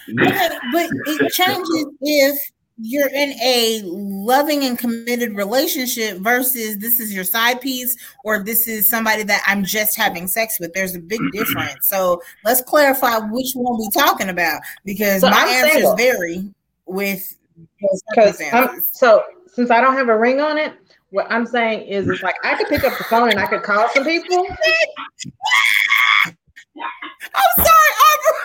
Okay, but it changes if you're in a loving and committed relationship versus this is your side piece or this is somebody that I'm just having sex with. There's a big difference. So let's clarify which one we're talking about because So my I'm answers single. vary with those Because I'm so since I don't have a ring on it, what I'm saying is it's like I could pick up the phone and I could call some people. I'm sorry, Aubrey.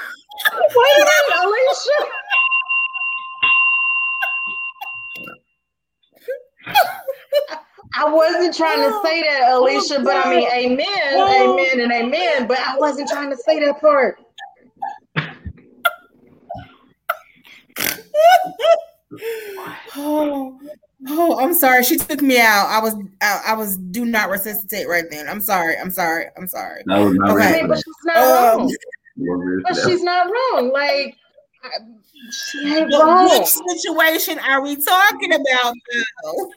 Wait a minute, Alicia. I wasn't trying to say that, Alicia, but I mean, amen, amen, and amen. But I wasn't trying to say that part. oh, oh, I'm sorry. She took me out. I was, I, I, was do not resuscitate right then. I'm sorry. I'm sorry. I'm sorry. No, not Okay. I mean, but she's not Um, wrong. But she's not wrong. Like I- she ain't But wrong. which situation are we talking about though?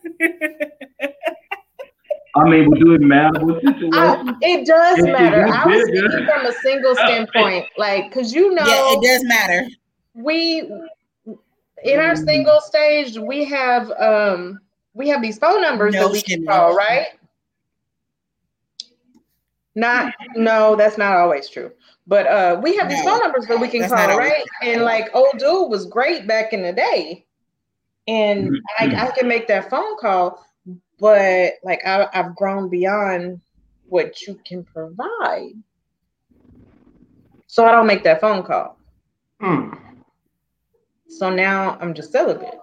I mean, would do it matter what situation? I, it does If you matter. do I was bigger- speaking from a single standpoint, like, cause you know, yeah, it does matter. we in our single stage we have um we have these phone numbers No that we can call right not no that's not always true but uh we have these No, phone numbers that we can that's call right and like old dude was great back in the day and I, I can make that phone call but like I, i've grown beyond what you can provide so i don't make that phone call Hmm. so now i'm just celibate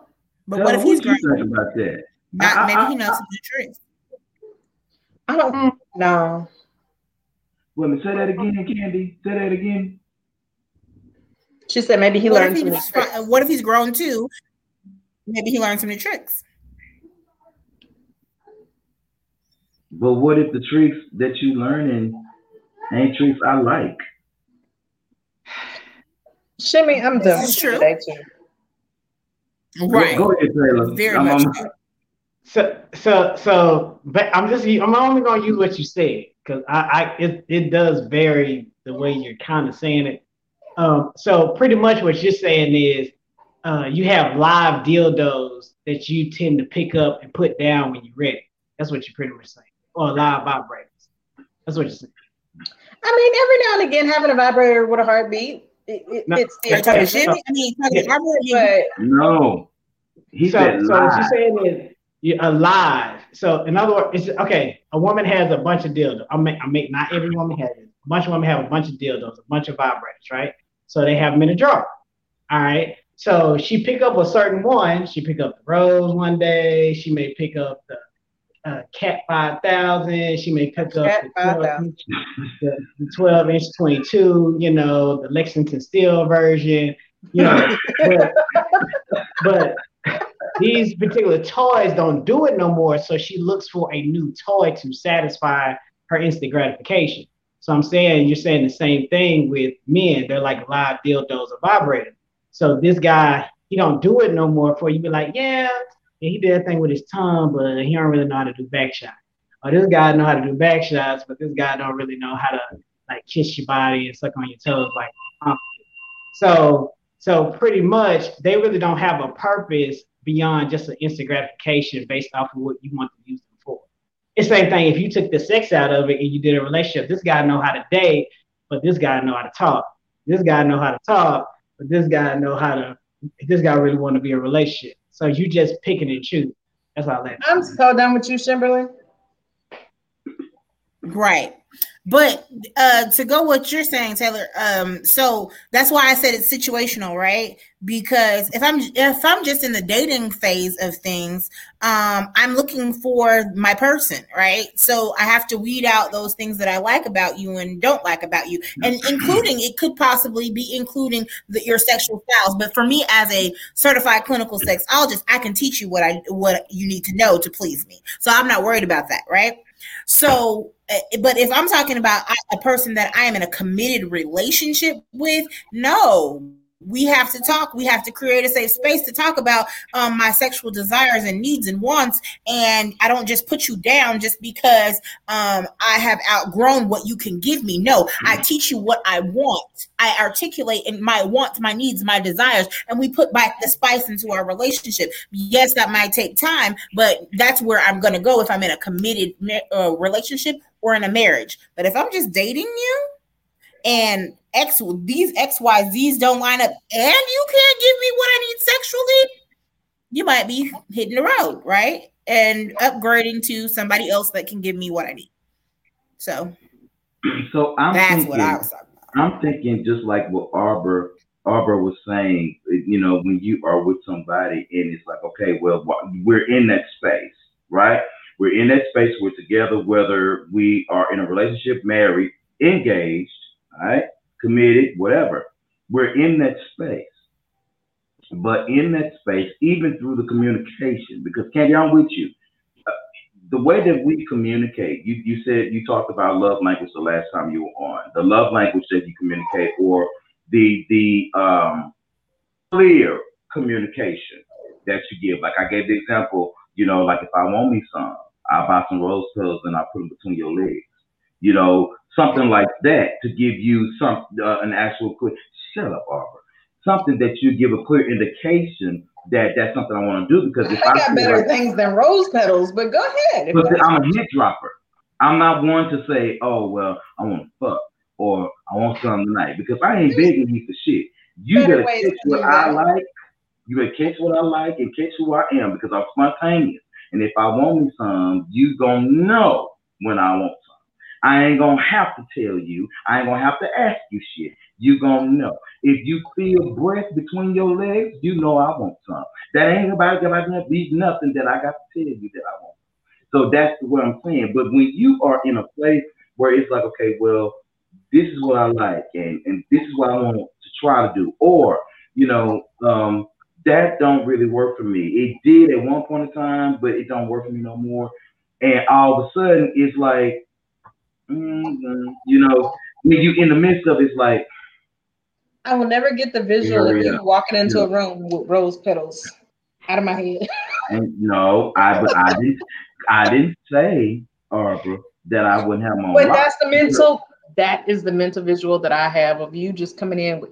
But what if he's me what you great? about that? Not, I- maybe I- he knows some good tricks. I don't know. Wait a minute, say that again, Candy. Say that again. She said maybe he what, learned some new tricks. what if he's grown too? Maybe he learned some new tricks. But what if the tricks that you learning ain't tricks I like? Shimmy, I'm This done is with true. today too. Right. Go, go ahead, Taylor. Very I'm- much. I'm- so. So, so, so, but I'm just, I'm only gonna use what you said because I, I, it, it does vary the way you're kind of saying it. Um, so pretty much what you're saying is, uh, you have live dildos that you tend to pick up and put down when you're ready. That's what you're pretty much saying, or live vibrators. That's what you're saying. I mean, every now and again, having a vibrator with a heartbeat, it, it, No. it's the Are you shit? I mean, talking Yeah. vibrator, But No. He so, said so what you're saying is you're alive. So in other words, it's okay. A woman has a bunch of dildos. I make, I make not every woman has it. A bunch of women have a bunch of dildos, a bunch of vibrators, right? So they have them in a drawer. All right. So she pick up a certain one. She pick up the rose one day. She may pick up the uh, Cat 5000. She may pick up Cat the 12, inch, the, the 12 inch 22. You know the Lexington Steele version. You know, but, but these particular toys don't do it no more. So she looks for a new toy to satisfy her instant gratification. So I'm saying you're saying the same thing with men. They're like live dildos or vibrators. So this guy, he don't do it no more for you. Be like, yeah, yeah, he did a thing with his tongue, but he don't really know how to do back shots. Or this guy know how to do back shots, but this guy don't really know how to like kiss your body and suck on your toes like. um, So so pretty much they really don't have a purpose beyond just an instant gratification based off of what you want to use them for. It's the same thing if you took the sex out of it and you did a relationship. This guy know how to date, but this guy know how to talk. This guy know how to talk, but this guy know how to. This guy really want to be a relationship. So you just picking and choose. That's all that. I'm so done with you, Shimberly. Right. But uh to go what you're saying, Taylor, um, so that's why I said it's situational, right? Because if I'm if I'm just in the dating phase of things, um, I'm looking for my person, right? So I have to weed out those things that I like about you and don't like about you, and including it could possibly be including the, your sexual styles. But for me, as a certified clinical sexologist, I can teach you what I what you need to know to please me. So I'm not worried about that, right? So, uh, but if I'm talking about a person that I am in a committed relationship with, no, we have to talk. We have to create a safe space to talk about um, my sexual desires and needs and wants. And I don't just put you down just because um, I have outgrown what you can give me. No, I teach you what I want. I articulate in my wants, my needs, my desires, and we put back the spice into our relationship. Yes, that might take time, but that's where I'm going to go if I'm in a committed uh, relationship or in a marriage. But if I'm just dating you and X these X Y Z's don't line up, and you can't give me what I need sexually, you might be hitting the road, right? And upgrading to somebody else that can give me what I need. So So I'm that's thinking, what I was talking about. I'm thinking just like what Arbor Arbor was saying, you know, when you are with somebody and it's like, okay, well, we're in that space, right? We're in that space, we're together, whether we are in a relationship, married, engaged, right, committed, whatever. We're in that space. But in that space, even through the communication, because Candy, I'm with you. Uh, the way that we communicate, you, you said you talked about love language the last time you were on. The love language that you communicate, or the the um, clear communication that you give. Like I gave the example, you know, like if I want me some, I'll buy some rose petals and I'll put them between your legs. You know, something like that to give you some uh, an actual clear. Shut up, Arbor. Something that you give a clear indication that that's something I want to do because if I, I got better like, things than rose petals, but go ahead. But I'm a hit dropper. I'm not one to say, oh well, I want to fuck or I want something tonight because I ain't begging you for shit. You better, better catch what I like. You better catch what I like and catch who I am because I'm spontaneous. And if I want me some, you gonna know when I want some. I ain't gonna have to tell you. I ain't gonna have to ask you shit. You gonna know. If you feel breath between your legs, you know I want some. That ain't about gonna be nothing that I got to tell you that I want. So that's what I'm saying. But when you are in a place where it's like, okay, well, this is what I like, and, and this is what I want to try to do, or you know, um, that don't really work for me. It did at one point in time, but it don't work for me no more. And all of a sudden, it's like, mm-hmm, you know, when you in the midst of it, it's like. I will never get the visual of you walking into yeah. a room with rose petals out of my head. and no, I but I didn't I didn't say, Arbor, that I wouldn't have my. But that's the mental. That is the mental visual that I have of you just coming in with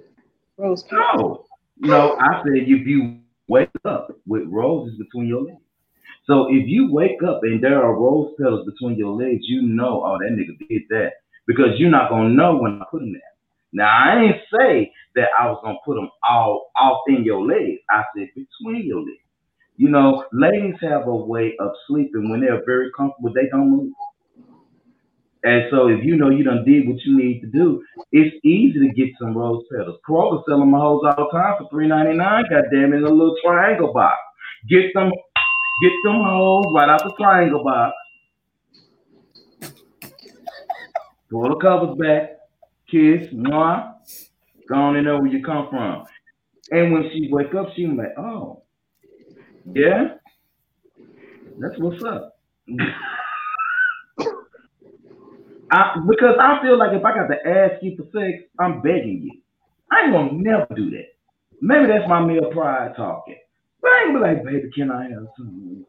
rose petals. No, no, I said if you wake up with roses between your legs. So if you wake up and there are rose petals between your legs, you know, oh, that nigga did that because you're not gonna know when I put them there. Now I ain't say that I was gonna put them all off in your legs. I said between your legs. You know, ladies have a way of sleeping when they're very comfortable. They don't move. And so if you know you done did what you need to do, it's easy to get some rose petals. Kroger selling my hoes all the time for three ninety nine. Goddamn in a little triangle box. Get them, get them hoes right out the triangle box. Pull the covers back, kiss, mwah. Go on and know where you come from. And when she wake up, she like, oh, yeah, that's what's up. I, because I feel like if I got to ask you for sex, I'm begging you. I ain't gonna never do that. Maybe that's my male pride talking. But I ain't gonna be like, baby, can I have some?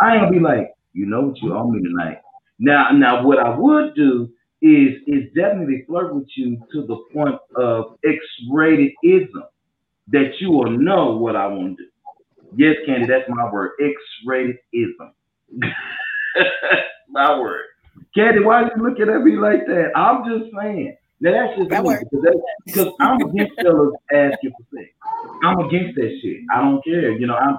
I ain't gonna be like, you know what you owe me tonight. Now, now, what I would do is is definitely flirt with you to the point of X-rated ism that you will know what I want to do. Yes, Candy, that's my word. X-rated ism. my word. Candy, why are you looking at me like that? I'm just saying. Now that's just that me, because, because I'm against fellas asking for sex. I'm against that shit. I don't care. You know, I'm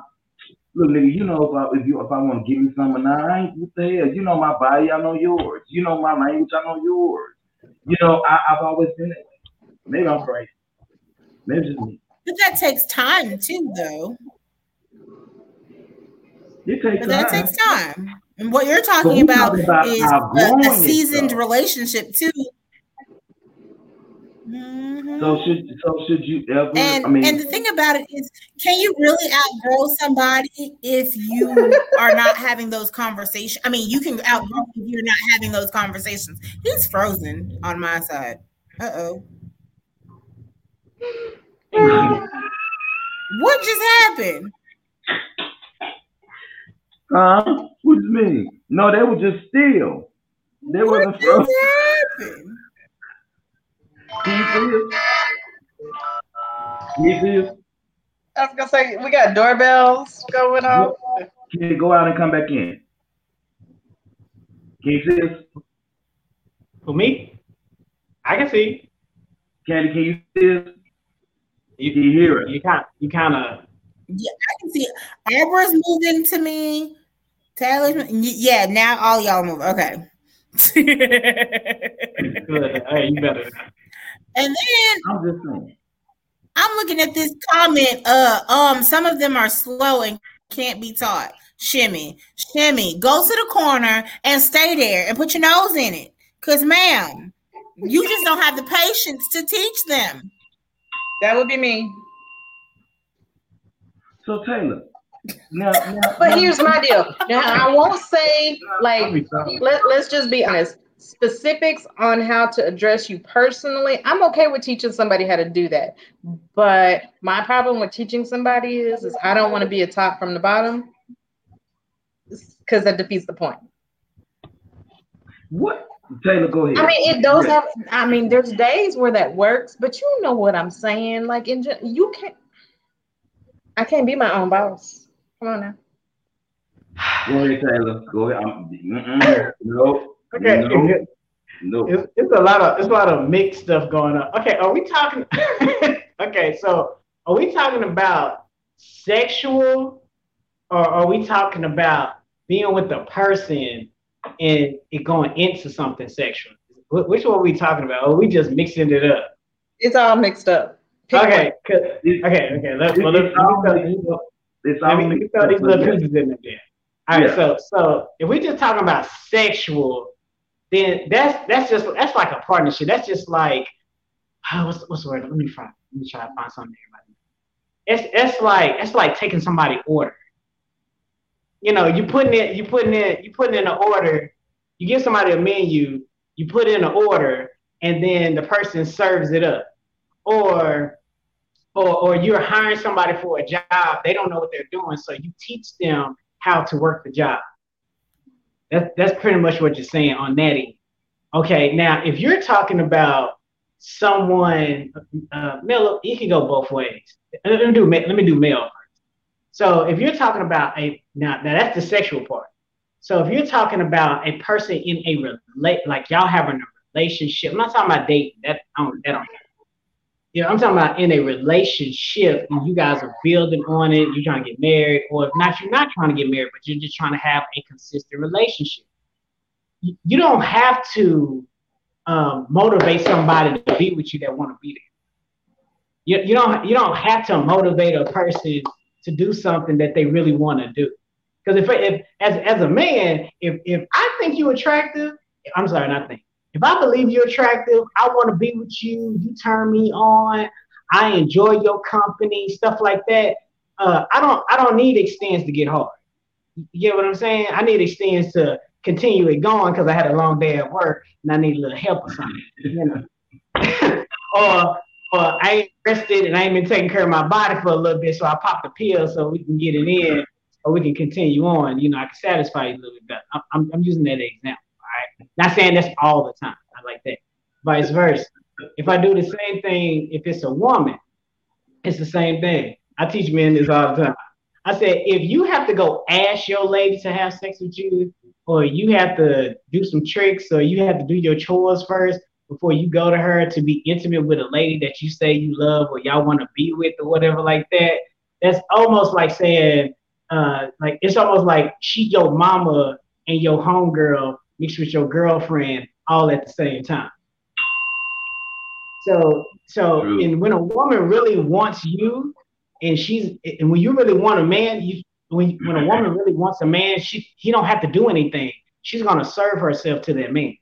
look, nigga. You know, if I if you if I want to give me something, I ain't what the hell. You know my body, I know yours. You know my language, I know yours. You know, I, have always been that way. Maybe I'm crazy. Maybe just me. But that takes time too, though. It takes but that takes time. And what you're talking about, about, is a, a seasoned relationship too. Mm-hmm. So should so should you ever? And I mean, and the thing about it is, can you really outgrow somebody if you are not having those conversations? I mean, you can outgrow if you're not having those conversations. He's frozen on my side. Uh oh. what just happened? Huh? What do you mean? No, they were just still. They what wasn't just happened? Can you see us? Can you see us? I was gonna say we got doorbells going on. Can you go out and come back in? Can you see us? For me? I can see. Candy, can you see us? You, can you hear it? You kind you kind of yeah, I can see Arbor's moving to me. Taylor, yeah, now all y'all move. Okay. Good. hey, you better. And then I'm just saying. I'm looking at this comment. Uh, um, some of them are slow and can't be taught. Shimmy, shimmy, go to the corner and stay there and put your nose in it. Cause, ma'am, you just don't have the patience to teach them. That would be me. So Taylor, now, now But now- here's my deal. Now I won't say like let, let's just be honest. Specifics on how to address you personally, I'm okay with teaching somebody how to do that. But my problem with teaching somebody is, is I don't want to be a top from the bottom because that defeats the point. what Taylor, go ahead. I mean, it does have. I mean, there's days where that works, but you know what I'm saying. Like, in you can't. I can't be my own boss. Come on now. Go ahead, Taylor. Go ahead. I'm, no, Okay, no, no. it's, it's a lot of it's a lot of mixed stuff going on. Okay, are we talking? okay, so are we talking about sexual, or are we talking about being with a person and it going into something sexual? Which one are we talking about? Or are we just mixing it up? It's all mixed up. Pick Okay, 'cause- okay, okay. Let's, well, let's, let me throw these little- It's let me, let throw these little pieces in there. All right, Yeah. so so if we're just talking about sexual, then that's that's just that's like a partnership. That's just like oh, what's what's the word? Let me try. Let me try to find something. Everybody. It's it's like it's like taking somebody order. You know, you putting it, you putting it, you putting in an order. You give somebody a menu, you put in an order, and then the person serves it up. Or or, or you're hiring somebody for a job, they don't know what they're doing, so you teach them how to work the job. That's that's pretty much what you're saying on that end. Okay, now if you're talking about someone, uh, male, it can go both ways. Let me do let me do male first. So if you're talking about a now, now that's the sexual part. So if you're talking about a person in a relate, like y'all having a relationship, I'm not talking about dating. That I don't that don't you know, I'm talking about in a relationship and you guys are building on it, you're trying to get married, or if not, you're not trying to get married, but you're just trying to have a consistent relationship. You, you don't have to um, motivate somebody to be with you that want to be there. You, you don't you don't have to motivate a person to do something that they really want to do. Because if, if as as a man, if if I think you're attractive, I'm sorry, not think. If I believe you're attractive, I want to be with you. You turn me on. I enjoy your company, stuff like that. Uh, I don't I don't need Extenze to get hard. You get what I'm saying? I need Extenze to continue it going because I had a long day at work and I need a little help or something. You know, or or I ain't rested and I ain't been taking care of my body for a little bit, so I popped a pill so we can get it in or we can continue on. You know, I can satisfy you a little bit better. I'm, I'm, I'm using that example. Not saying that's all the time. I like that. Vice versa. If I do the same thing, if it's a woman, it's the same thing. I teach men this all the time. I said, if you have to go ask your lady to have sex with you, or you have to do some tricks, or you have to do your chores first before you go to her to be intimate with a lady that you say you love or y'all want to be with or whatever like that, that's almost like saying, uh, like it's almost like she your mama and your homegirl mixed with your girlfriend all at the same time. So so True. and when a woman really wants you and she's and when you really want a man, you when when a woman really wants a man, she he don't have to do anything. She's gonna serve herself to that man.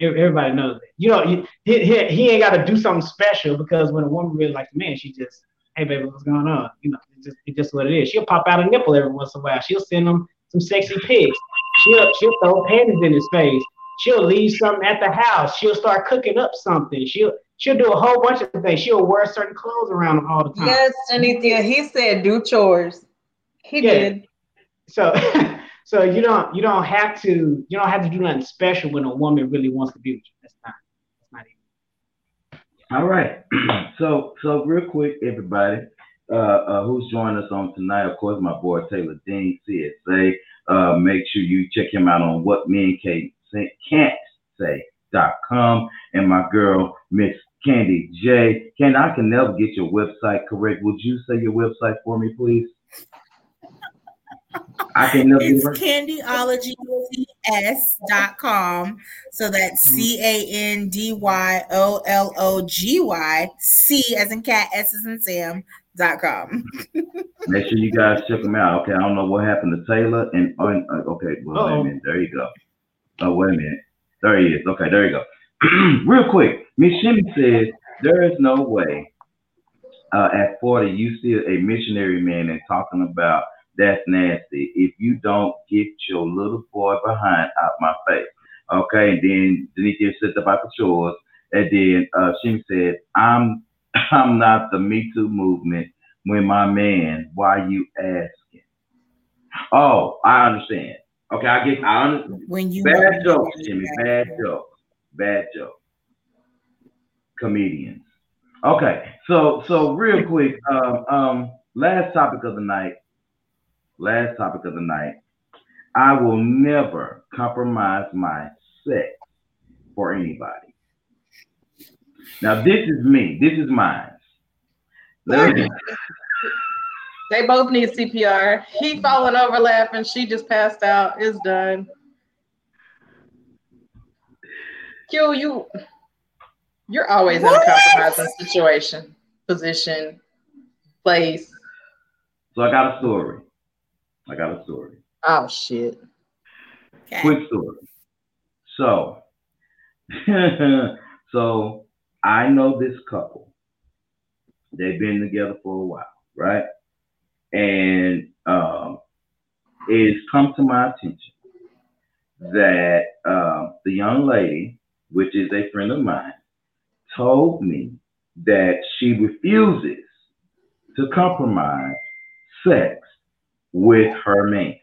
Everybody knows that. You know, he, he, he ain't got to do something special because when a woman really likes a man, she just, hey baby, what's going on? You know, it's just, it's just what it is. She'll pop out a nipple every once in a while. She'll send him some sexy pics. She'll she'll throw panties in his face. She'll leave something at the house. She'll start cooking up something. She'll she'll do a whole bunch of things. She'll wear certain clothes around him all the time. Yes, Janithia, he said do chores. He Yeah. did. So so you don't you don't have to you don't have to do nothing special when a woman really wants to be with you. That's not that's not even. All right. so so real quick, everybody, uh, uh, who's joining us on tonight? Of course, my boy Taylor Dean, CSA. Uh, make sure you check him out on what men can't say.com and my girl Miss Candy J. Candy, I can never get your website correct. Would you say your website for me, please? I can never It's get it right. candyology.com. So that's C A N D Y O L O G Y C as in cat, S as in Sam. Dot com. Make sure you guys check them out. Okay, I don't know what happened to Taylor and oh, uh, okay, well, wait a minute. There you go. Oh, wait a minute. There he is. Okay, there you go. Real quick, Miss Shimmy says there is no way uh, at 40 you see a missionary man and talking about that's nasty. If you don't get your little boy behind out my face. Okay, and then Denise said about the chores. And then uh, Shimmy said, I'm I'm not the Me Too movement when my man, why you asking? Oh, I understand. Okay, I get I understand. When you Bad jokes, Jimmy. Bad jokes. Bad jokes. Comedians. Okay, so so real quick, um, um, last topic of the night. Last topic of the night. I will never compromise my sex for anybody. Now this is me. This is mine. Me- They both need CPR. He falling over laughing. She just passed out. It's done. Q, you you're always in a compromising situation, position, place. So I got a story. I got a story. Oh shit. Okay. quick story. So, so I know this couple. They've been together for a while, right? And um, it's come to my attention that um, the young lady, which is a friend of mine, told me that she refuses to compromise sex with her man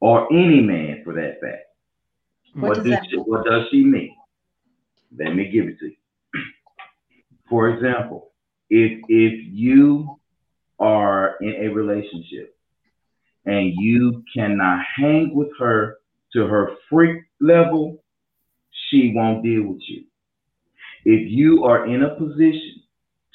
or any man for that fact. What What, does she, what does she mean? Let me give it to you. For example, if if you are in a relationship and you cannot hang with her to her freak level, she won't deal with you. If you are in a position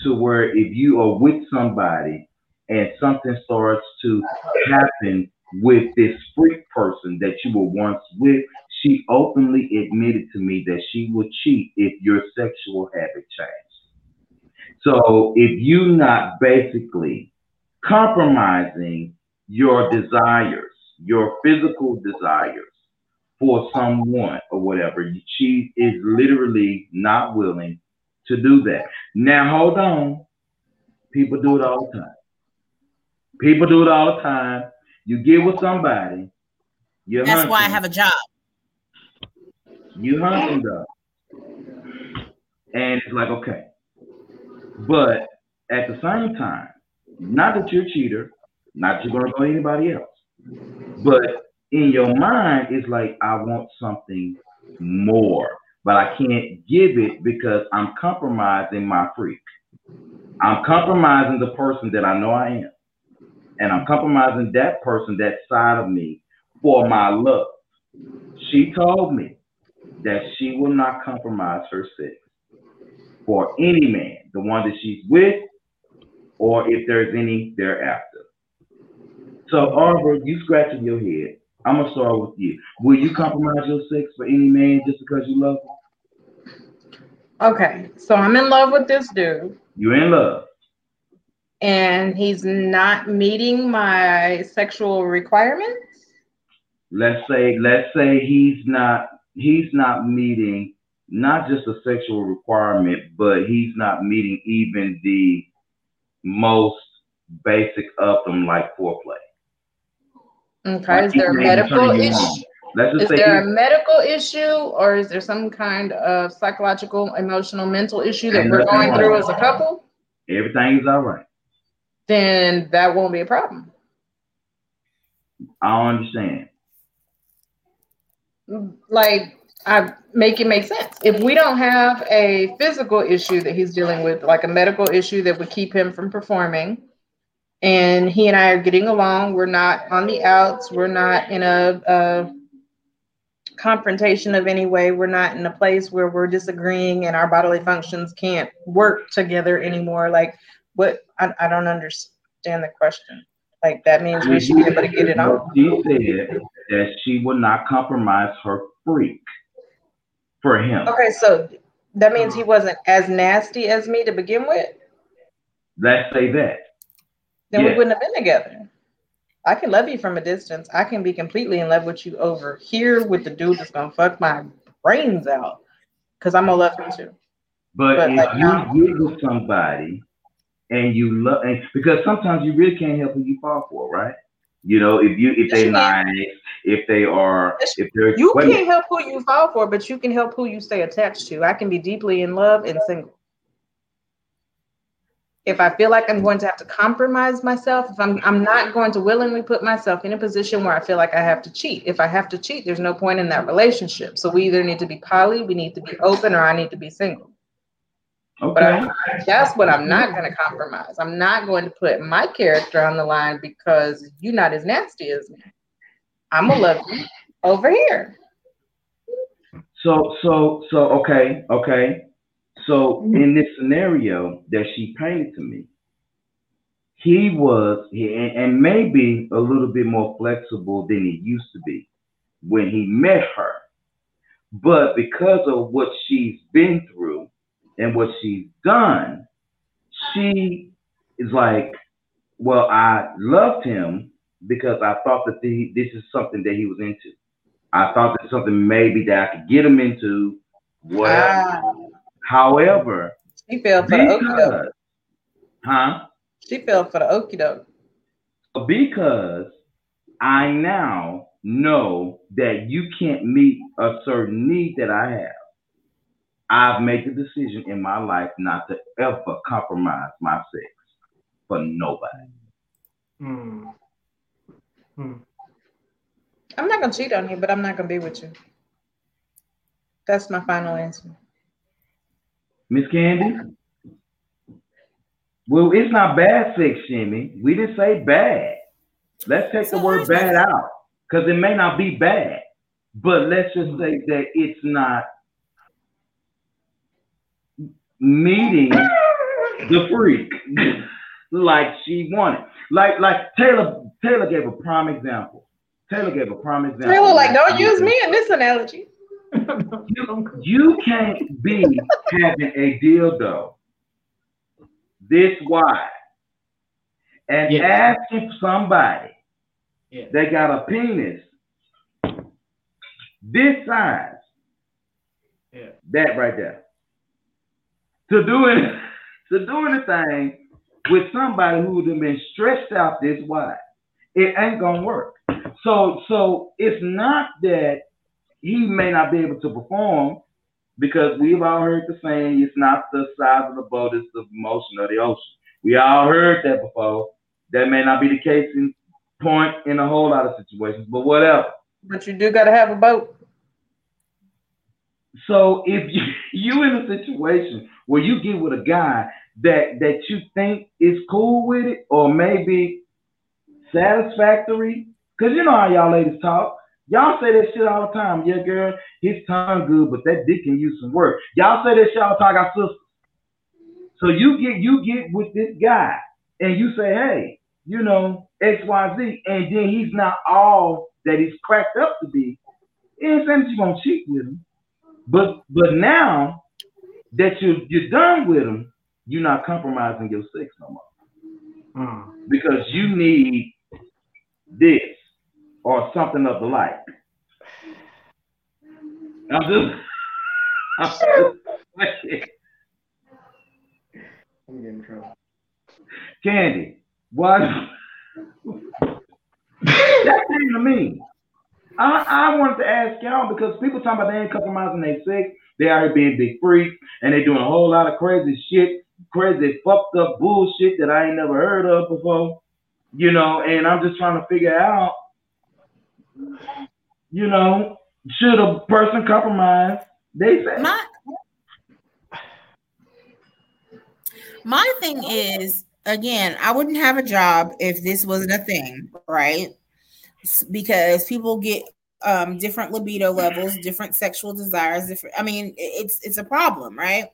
to where if you are with somebody and something starts to happen with this freak person that you were once with, she openly admitted to me that she will cheat if your sexual habit changed. So if you're not basically compromising your desires, your physical desires for someone or whatever, she is literally not willing to do that. Now hold on. People do it all the time. People do it all the time. You get with somebody. You're That's why I have a job. you hunting them. And it's like, okay. But at the same time, not that you're a cheater, not that you're gonna go anybody else. But in your mind, it's like I want something more, but I can't give it because I'm compromising my freak. I'm compromising the person that I know I am. And I'm compromising that person, that side of me, for my love. She told me that she will not compromise her sex for any man, the one that she's with, or if there's any thereafter. So, Arbor, you scratching your head. I'm gonna start with you. Will you compromise your sex for any man just because you love him? Okay, so I'm in love with this dude, You're in love. and he's not meeting my sexual requirements. Let's say, let's say he's not he's not meeting not just a sexual requirement, but he's not meeting even the most basic of them, like foreplay. Okay, is there a he may be medical issue? Let's just Is say there a medical issue or is there some kind of psychological, emotional, mental issue that we're going through wrong. as a couple? everything is all right. Then that won't be a problem. I understand. Like, I make it make sense. If we don't have a physical issue that he's dealing with, like a medical issue that would keep him from performing, and he and I are getting along, we're not on the outs, we're not in a, a confrontation of any way, we're not in a place where we're disagreeing and our bodily functions can't work together anymore. Like, what? I, I don't understand the question. Like that means we should be able to get it on. She said that she would not compromise her freak for him. Okay, so that means he uh-huh. wasn't as nasty as me to begin with. Let's say that. Then we wouldn't have been together. I can love you from a distance. I can be completely in love with you over here with the dude that's gonna fuck my brains out. Cause I'm gonna love him too. But, but if like, you get with somebody and you love and because sometimes you really can't help who you fall for, right? You know, if you if they nice, if they are if they're you can't help who you fall for, but you can help who you stay attached to. I can be deeply in love and single. If I feel like I'm going to have to compromise myself, if I'm I'm not going to willingly put myself in a position where I feel like I have to cheat. If I have to cheat, there's no point in that relationship. So we either need to be poly, we need to be open, or I need to be single. Okay. But I, that's what I'm not going to compromise. I'm not going to put my character on the line because you're not as nasty as me. I'm gonna love you over here. So, so, so, okay, okay. So, mm-hmm. in this scenario that she painted to me, he was, and maybe a little bit more flexible than he used to be when he met her. But because of what she's been through, and what she's done, she is like, well, I loved him because I thought that the, this is something that he was into. I thought that something maybe that I could get him into, whatever. Ah. However, she fell for because, the Huh? She fell for the okie doke. Because I now know that you can't meet a certain need that I have. I've made the decision in my life not to ever compromise my sex for nobody. Hmm. Hmm. I'm not gonna cheat on you, but I'm not gonna be with you. That's my final answer. Miss Candy? Well, it's not bad sex, Shimmy. We didn't say bad. Let's take so the word bad out because it may not be bad, but let's just say that it's not meeting the freak like she wanted. Like like Taylor Taylor gave a prime example. Taylor gave a prime example. Taylor, like, don't use me in this analogy. you, you can't be having a dildo this wide and yes. asking somebody yes. that got a penis this size, yeah. that right there, to do it to do anything with somebody who would have been stretched out this wide. It ain't gonna work. So so it's not that he may not be able to perform because we've all heard the saying it's not the size of the boat, it's the motion of the ocean. We all heard that before. That may not be the case in point in a whole lot of situations, but whatever. But you do gotta have a boat. So if you you in a situation where you get with a guy that that you think is cool with it or maybe satisfactory, because you know how y'all ladies talk. Y'all say that shit all the time. Yeah, girl, his tongue good, but that dick can use some work. Y'all say that shit all the time. I sisters. So you get you get with this guy and you say, hey, you know, X, Y, Z, and then he's not all that he's cracked up to be. It ain't saying that you're gonna cheat with him. But but now that you you're done with them, you're not compromising your sex no more. Mm. Because you need this or something of the like. I'm just, I'm just I'm getting in trouble. Candy, what? that came to me. I, I wanted to ask y'all because people talking about they ain't compromising their sex. They out here being big freaks and they doing a whole lot of crazy shit, crazy fucked up bullshit that I ain't never heard of before. You know, and I'm just trying to figure out, you know, should a person compromise? They say. My, my thing is, again, I wouldn't have a job if this wasn't a thing, right? because people get um, different libido levels, different sexual desires. Different. I mean, it's it's a problem, right?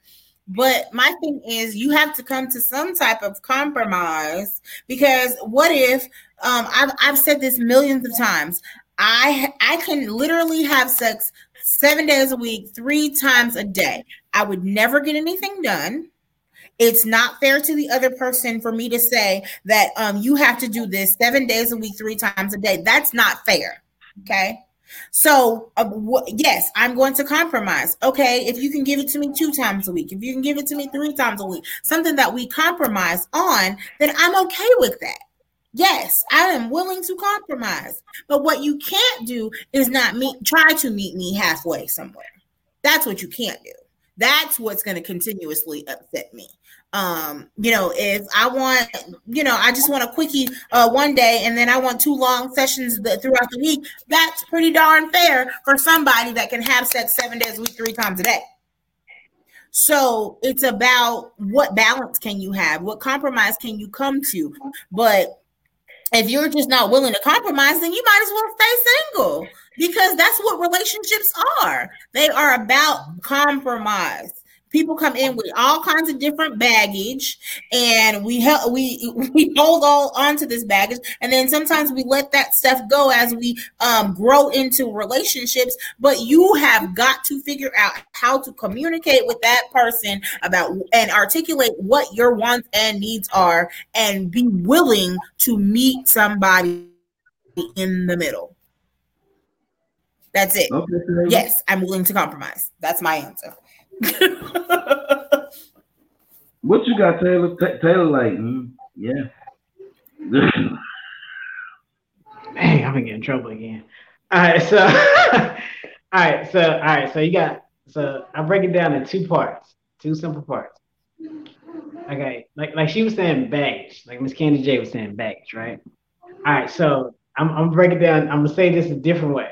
But my thing is, you have to come to some type of compromise because what if um, I've I've said this millions of times. I I can literally have sex seven days a week, three times a day. I would never get anything done. It's not fair to the other person for me to say that um, you have to do this seven days a week, three times a day. That's not fair. Okay. So, uh, yes, I'm going to compromise. Okay, if you can give it to me two times a week, if you can give it to me three times a week, something that we compromise on, then I'm okay with that. Yes, I am willing to compromise. But what you can't do is not meet try to meet me halfway somewhere. That's what you can't do. That's what's going to continuously upset me. Um, you know, if I want, you know, I just want a quickie uh, one day and then I want two long sessions throughout the week, that's pretty darn fair for somebody that can have sex seven days a week, three times a day. So it's about what balance can you have? What compromise can you come to? But if you're just not willing to compromise, then you might as well stay single because that's what relationships are. They are about compromise people come in with all kinds of different baggage and we help we we hold all onto this baggage and then sometimes we let that stuff go as we um, grow into relationships but you have got to figure out how to communicate with that person about and articulate what your wants and needs are and be willing to meet somebody in the middle. That's it. Okay, yes i'm willing to compromise. That's my answer what you got, Taylor? T- Taylor, like, mm, yeah. Man, I'm gonna get in trouble again. All right, so, all right, so, all right, so you got, so I break it down in two parts, two simple parts. Okay, like like she was saying baggage, like Miss Candy J was saying baggage, right? All right, so I'm I'm breaking down. I'm gonna say this a different way.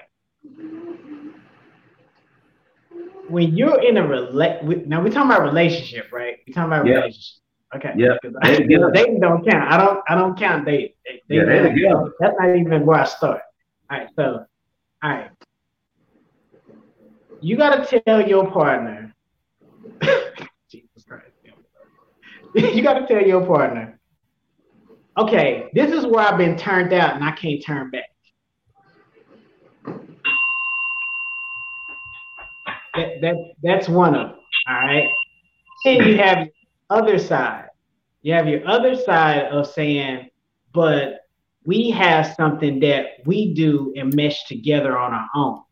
When you're in a relate now we're talking about relationship, right? We're talking about relationship. Okay. Yeah. dating don't count. I don't I don't count dating. dating yeah, That's not even where I start. All right, so all right. You gotta tell your partner. Jesus Christ. you gotta tell your partner, okay, this is where I've been turned out and I can't turn back. That, that that's one of them. All right. Then you have other side. You have your other side of saying, but we have something that we do and mesh together on our own.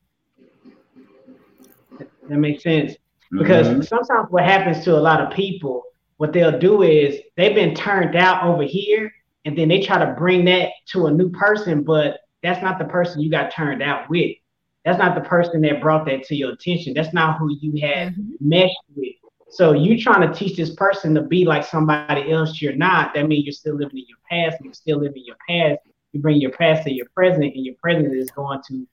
That makes sense. Because mm-hmm. sometimes what happens to a lot of people, what they'll do is they've been turned out over here, and then they try to bring that to a new person, but that's not the person you got turned out with. That's not the person that brought that to your attention. That's not who you had mm-hmm. meshed with. So you trying to teach this person to be like somebody else you're not. That means you're still living in your past. You're still living your past. You bring your past to your present, and your present is going to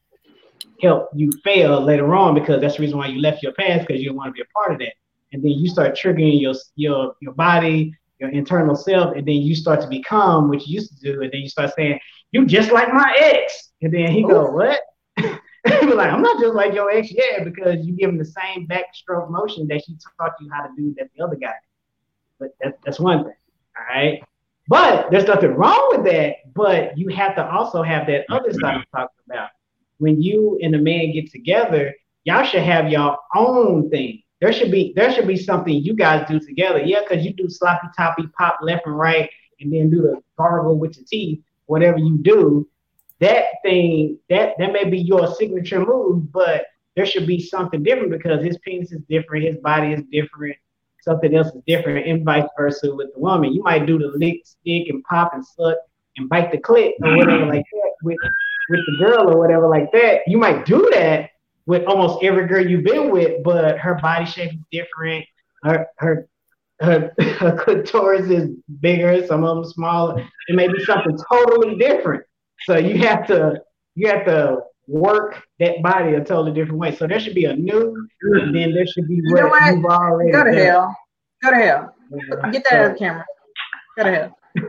help you fail later on because that's the reason why you left your past because you don't want to be a part of that. And then you start triggering your your your body, your internal self, and then you start to become what you used to do, and then you start saying, "You just like my ex," and then he Ooh. go, "What?" be like, I'm not just like your ex, yeah, because you give him the same backstroke motion that she taught you how to do that the other guy. But that, that's one thing. All right. But there's nothing wrong with that. But you have to also have that other side I'm talking about. When you and the man get together, y'all should have your own thing. There should be there should be something you guys do together. Yeah, because you do sloppy toppy pop left and right, and then do the gargle with your teeth, whatever you do that thing that that may be your signature move, but there should be something different because his penis is different, his body is different, something else is different, and vice versa with the woman. You might do the lick, stick, and pop and suck and bite the clit or whatever like that with with the girl or whatever like that. You might do that with almost every girl you've been with, but her body shape is different. Her her her, her clitoris is bigger, some of them smaller. It may be something totally different. So you have to you have to work that body a totally different way. So there should be a new, and then there should be what, you what? you've already Go to done. hell. Go to hell. Yeah. Get that so, out of the camera. Go to hell.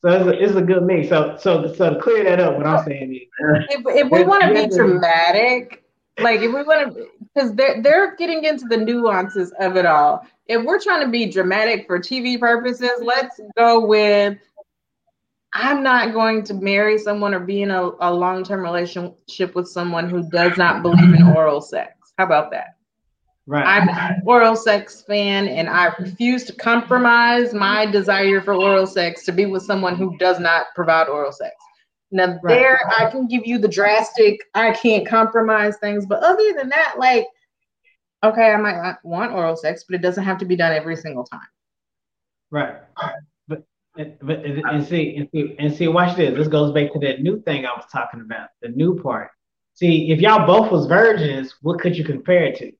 So it's a, it's a good mix. So so so to clear that up, what I'm saying is, if, if we want to be dramatic, like if we want to, because they're they're getting into the nuances of it all. If we're trying to be dramatic for TV purposes, let's go with I'm not going to marry someone or be in a, a long term relationship with someone who does not believe in oral sex. How about that? Right. I'm an oral sex fan and I refuse to compromise my desire for oral sex to be with someone who does not provide oral sex. Now, Right. there I can give you the drastic, I can't compromise things, but other than that, like, okay, I might want oral sex, but it doesn't have to be done every single time. Right. But but and see and see and see watch this. This goes back to that new thing I was talking about, the new part. See, if y'all both was virgins, what could you compare it to?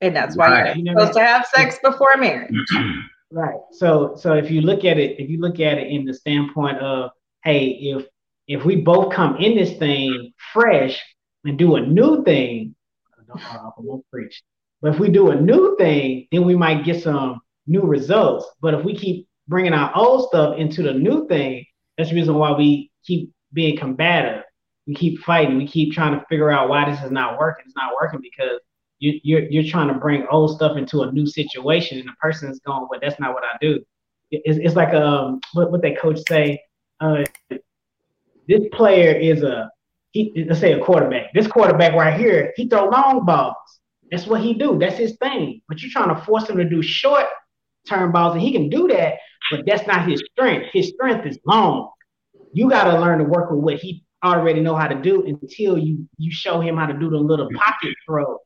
And that's why Right. you're supposed to have sex before marriage. Right. So so if you look at it, if you look at it in the standpoint of, hey, if if we both come in this thing fresh and do a new thing, I don't know, I won't preach. But if we do a new thing, then we might get some new results. But if we keep bringing our old stuff into the new thing, that's the reason why we keep being combative. We keep fighting. We keep trying to figure out why this is not working. It's not working because you, you're you're trying to bring old stuff into a new situation, and the person is going, "Well, that's not what I do." It's, it's like um what what they coach say. Uh, this player is a he. Let's say a quarterback. This quarterback right here, he throw long balls. That's what he do. That's his thing. But you're trying to force him to do short term balls, and he can do that, but that's not his strength. His strength is long. You got to learn to work with what he already know how to do until you you show him how to do the little pocket throw.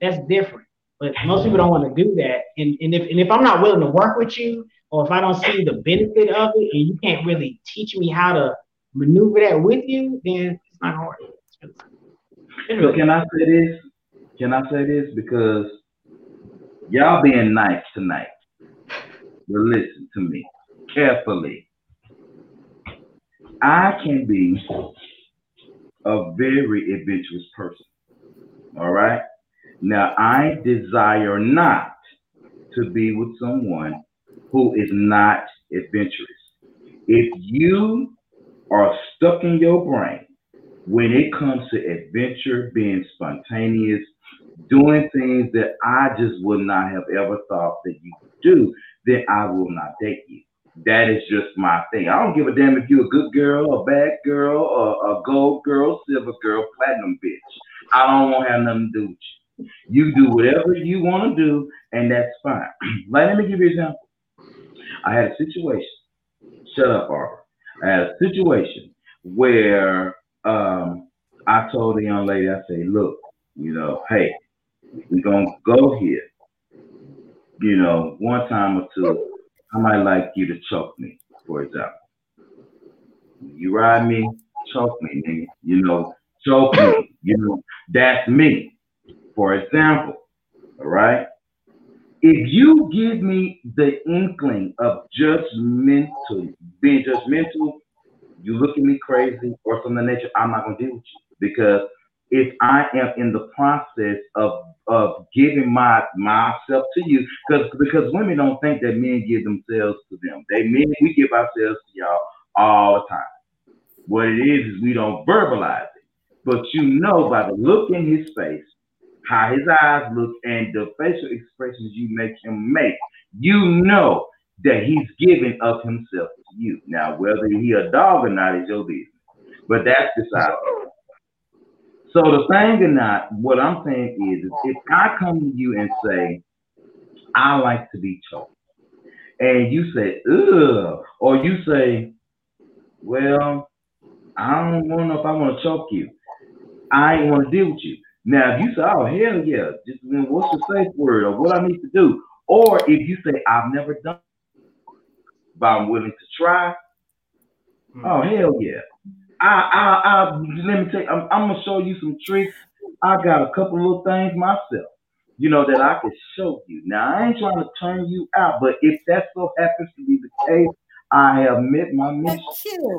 That's different. But most people don't want to do that. And, and if and if I'm not willing to work with you, or if I don't see the benefit of it, and you can't really teach me how to maneuver that with you, then it's not really- So can I say this? Can I say this? Because y'all being nice tonight. But listen to me carefully. I can be a very adventurous person. All right. Now I desire not to be with someone who is not adventurous. If you are stuck in your brain when it comes to adventure, being spontaneous, doing things that I just would not have ever thought that you could do, then I will not date you. That is just my thing. I don't give a damn if you're a good girl, a bad girl, a, a gold girl, silver girl, platinum bitch. I don't want to have nothing to do with you. You do whatever you want to do, and that's fine. let me give you an example. I had a situation. Shut up, Arbor. I had a situation where um, I told the young lady, I say, look, you know, hey, we're gonna go here. You know, one time or two, I might like you to choke me, for example. You ride me, choke me, nigga. You know, choke me. You know, that's me. For example, all right? If you give me the inkling of judgmental, being judgmental, you look at me crazy or something nature, I'm not gonna deal with you because if I am in the process of of giving my myself to you, because because women don't think that men give themselves to them. They men we give ourselves to y'all all the time. What it is is we don't verbalize it, but you know by the look in his face, how his eyes look, and the facial expressions you make him make, you know that he's giving of himself to you. Now, whether he a dog or not is your business, but that's beside. So the thing or not, what I'm saying is, if I come to you and say, I like to be choked, and you say, ugh, or you say, well, I don't know if I want to choke you. I ain't want to deal with you. Now, if you say, oh, hell yeah, just what's the safe word or what I need to do, or if you say, I've never done, it, but I'm willing to try, hmm. oh, hell yeah. I, I, I, let me tell you, I'm, I'm gonna show you some tricks. I got a couple little things myself, you know, that I can show you. Now, I ain't trying to turn you out, but if that so happens to be the case, I have met my mission.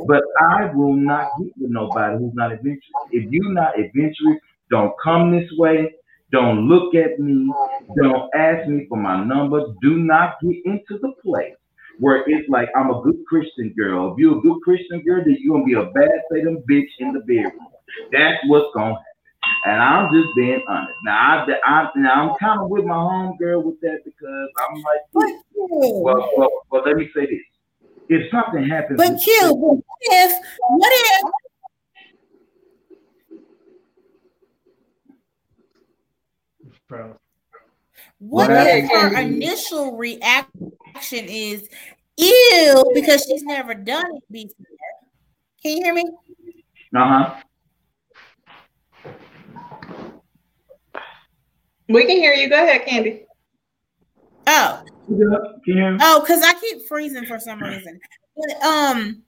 But I will not get with nobody who's not adventurous. If you're not adventurous, don't come this way. Don't look at me. Don't ask me for my number. Do not get into the place where it's like I'm a good Christian girl. If you're a good Christian girl, then you're gonna be a bad Satan bitch in the bedroom. That's what's gonna happen. And I'm just being honest. Now, I, I now I'm kind of with my home girl with that because I'm like, well, well, well, let me say this: if something happens, but Q, what if, what if? Bro. What, what if her initial reaction is ew because she's never done it before? Can you hear me? Uh huh. We can hear you. Go ahead, Candy. Oh. Oh, because I keep freezing for some reason. But, um,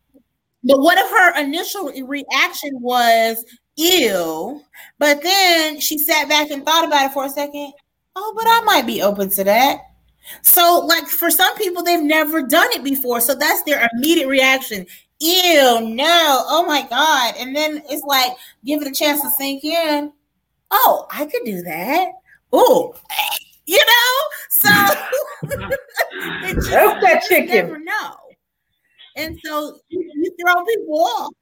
but what if her initial reaction was ew, but then she sat back and thought about it for a second? Oh, but I might be open to that. So, like for some people, they've never done it before, so that's their immediate reaction. Ew, no, oh my god! And then it's like give it a chance to sink in. Oh, I could do that oh, you know, so just, That's that chicken. never know. And so you throw people off.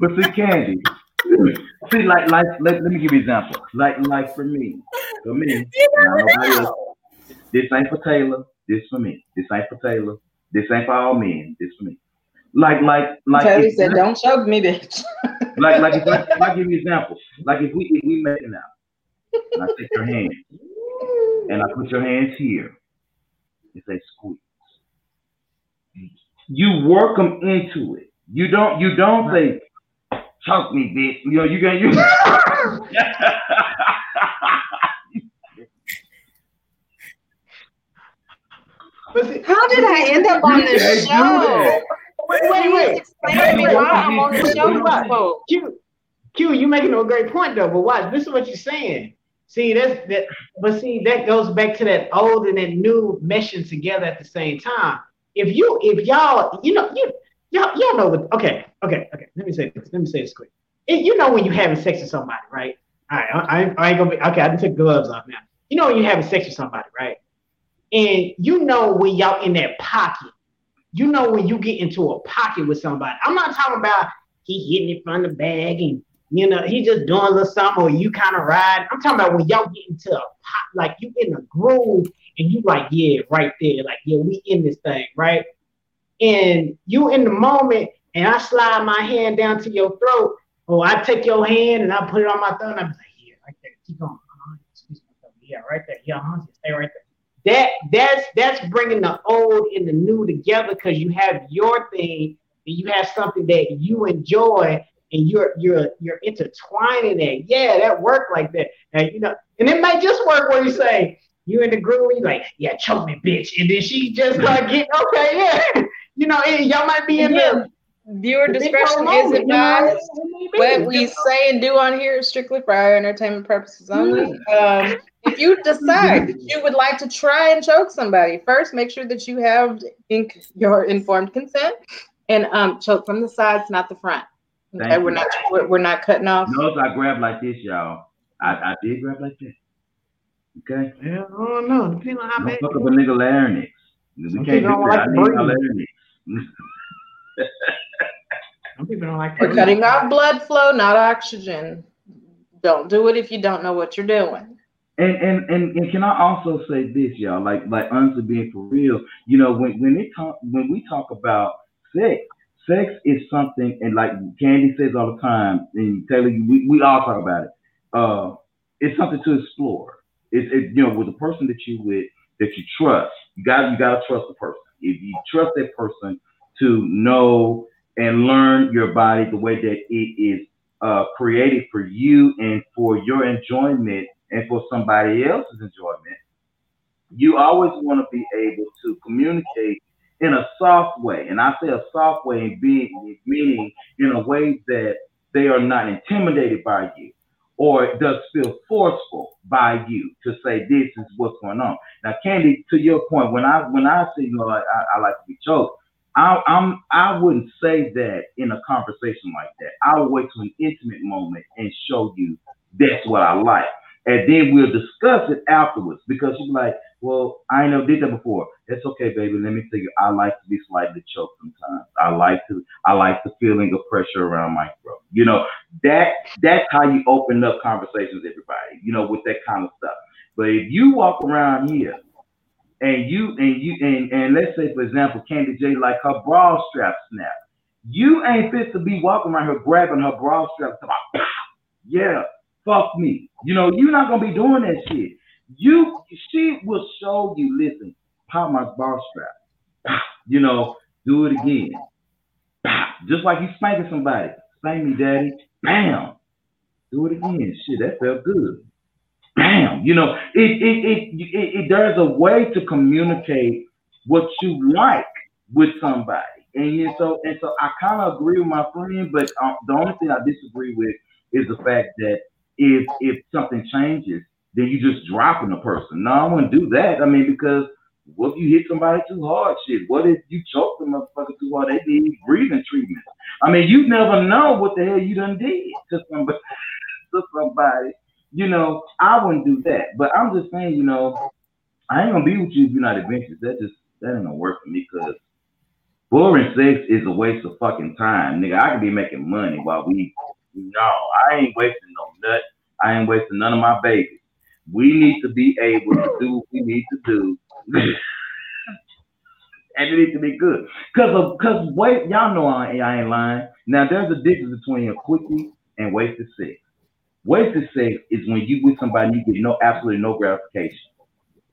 But see, Candy, see, like, like, let, let me give you an example. Like, like for me, for me, this ain't for Taylor. This for me. This ain't for Taylor. This ain't for all men. This for me. Like, like, like. Taylor said, "Don't choke me, bitch." like, like, if I, if I give you an example, like if we if we make it out, and I take your hand and I put your hands here. You say squeeze. You work them into it. You don't. You don't say choke me, bitch. You know you got you. How did I end up on this show? Wait, wait, wait. Explain to me why I'm on the show. Q, Q, you making a great point though. But watch, this is what you're saying. See, that's that, but see, that goes back to that old and that new meshing together at the same time. If you, if y'all, you know, you y'all, y'all know what okay, okay, okay. Let me say this. Let me say this quick. It, you know when you're having sex with somebody, right? All right, I, I ain't gonna be okay. I can take gloves off now. You know when you're having sex with somebody, right? And you know when y'all in that pocket. You know when you get into a pocket with somebody. I'm not talking about he hitting it from the bag and you know, he just doing a little something, or you kind of ride. I'm talking about when y'all get into a pop, like you in a groove, and you like, yeah, right there, like yeah, we in this thing, right? And you in the moment, and I slide my hand down to your throat, or I take your hand and I put it on my thumb, and I'm like, yeah, right there, keep going, uh-huh. yeah, right there, yeah, uh-huh. stay right there. That that's that's bringing the old and the new together because you have your thing and you have something that you enjoy and you're you're you're intertwining it. Yeah, that work like that. And you know, and it might just work where you say you in the groove, you like, yeah, choke me, bitch, and then she just like get okay, yeah, you know, y'all might be in yeah. the viewer discretion is advised. What we say and do on here is strictly for our entertainment purposes only. Um, if you decide that you would like to try and choke somebody, first make sure that you have inc- your informed consent and um, choke from the sides, not the front. Okay, we're not we're, we're, not cutting off. Notice I grab like this, y'all. I, I did grab like this. Okay. Yeah, oh no, depending on how Don't fuck up a nigga larynx. We can't do that. Like I need my larynx. Some people don't like. We're cutting off blood flow, not oxygen. Don't do it if you don't know what you're doing. And, and and and can I also say this, y'all? Like like honestly, being for real, you know, when when they talk when we talk about sex, sex is something, and like Candy says all the time, and Taylor, we, we all talk about it. Uh, it's something to explore. It's it, you know with the person that you with that you trust. You got you got to trust the person. If you trust that person to know and learn your body the way that it is uh, created for you and for your enjoyment and for somebody else's enjoyment, you always want to be able to communicate in a soft way. And I say a soft way being meaning in a way that they are not intimidated by you or does feel forceful by you to say this is what's going on. Now, Candy, to your point, when I when I say you know I, I, I like to be choked, I, I'm I wouldn't say that in a conversation like that. I would wait to an intimate moment and show you that's what I like. and then we'll discuss it afterwards because she's like, well, I ain't never did that before. It's okay, baby. Let me tell you, I like to be slightly choked sometimes. I like to, I like the feeling of pressure around my throat. You know, that that's how you open up conversations, everybody. You know, with that kind of stuff. But if you walk around here and you and you and and let's say for example, Candy J like her bra strap snap, you ain't fit to be walking around her grabbing her bra strap. About, yeah, fuck me. You know, you're not gonna be doing that shit. You, she will show you. Listen, pop my bra strap. You know, do it again. Just like you spanking somebody. Spank me, daddy. Bam. Do it again. Shit, that felt good. Bam. You know, it it it, it, it there's a way to communicate what you like with somebody. And so and so I kind of agree with my friend, but um, the only thing I disagree with is the fact that if if something changes, then you just dropping a person. No, I wouldn't do that. I mean, because what if you hit somebody too hard? Shit. What if you choke the motherfucker too hard? They need breathing treatment. I mean, you never know what the hell you done did to somebody. To somebody. You know, I wouldn't do that. But I'm just saying, you know, I ain't gonna be with you if you're not adventurous. That just that ain't gonna work for me because boring sex is a waste of fucking time, nigga. I could be making money while we. No, I ain't wasting no nut. I ain't wasting none of my babies. We need to be able to do what we need to do. and it needs to be good. Cause of cause wait, y'all know I, I ain't lying. Now there's a difference between a quickie and wasted sex. Wasted sex is when you with somebody you get no absolutely no gratification.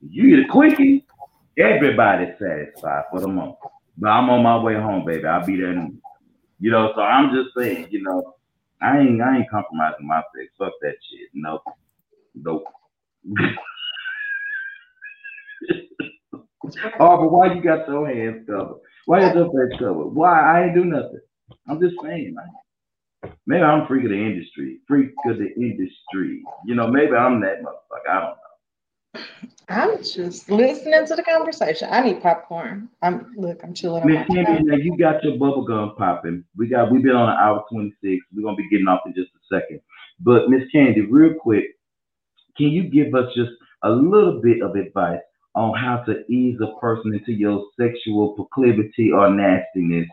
You get a quickie, everybody's satisfied for the moment. But I'm on my way home, baby. I'll be there. In, you know, so I'm just saying, you know, I ain't I ain't compromising my sex. Fuck that shit. Nope. Nope. oh, but why you got your hands covered? Why is your face covered? Why? I ain't do nothing. I'm just saying, man. Maybe I'm freak of the industry. Freak of the industry. You know, maybe I'm that motherfucker. I don't know. I'm just listening to the conversation. I need popcorn. I'm look, I'm chilling. Miss Kimmy, now you got your bubble gum popping. We got we've been on an hour 26. We're gonna be getting off in just a second. But Miss Candy, real quick, can you give us just a little bit of advice on how to ease a person into your sexual proclivity or nastiness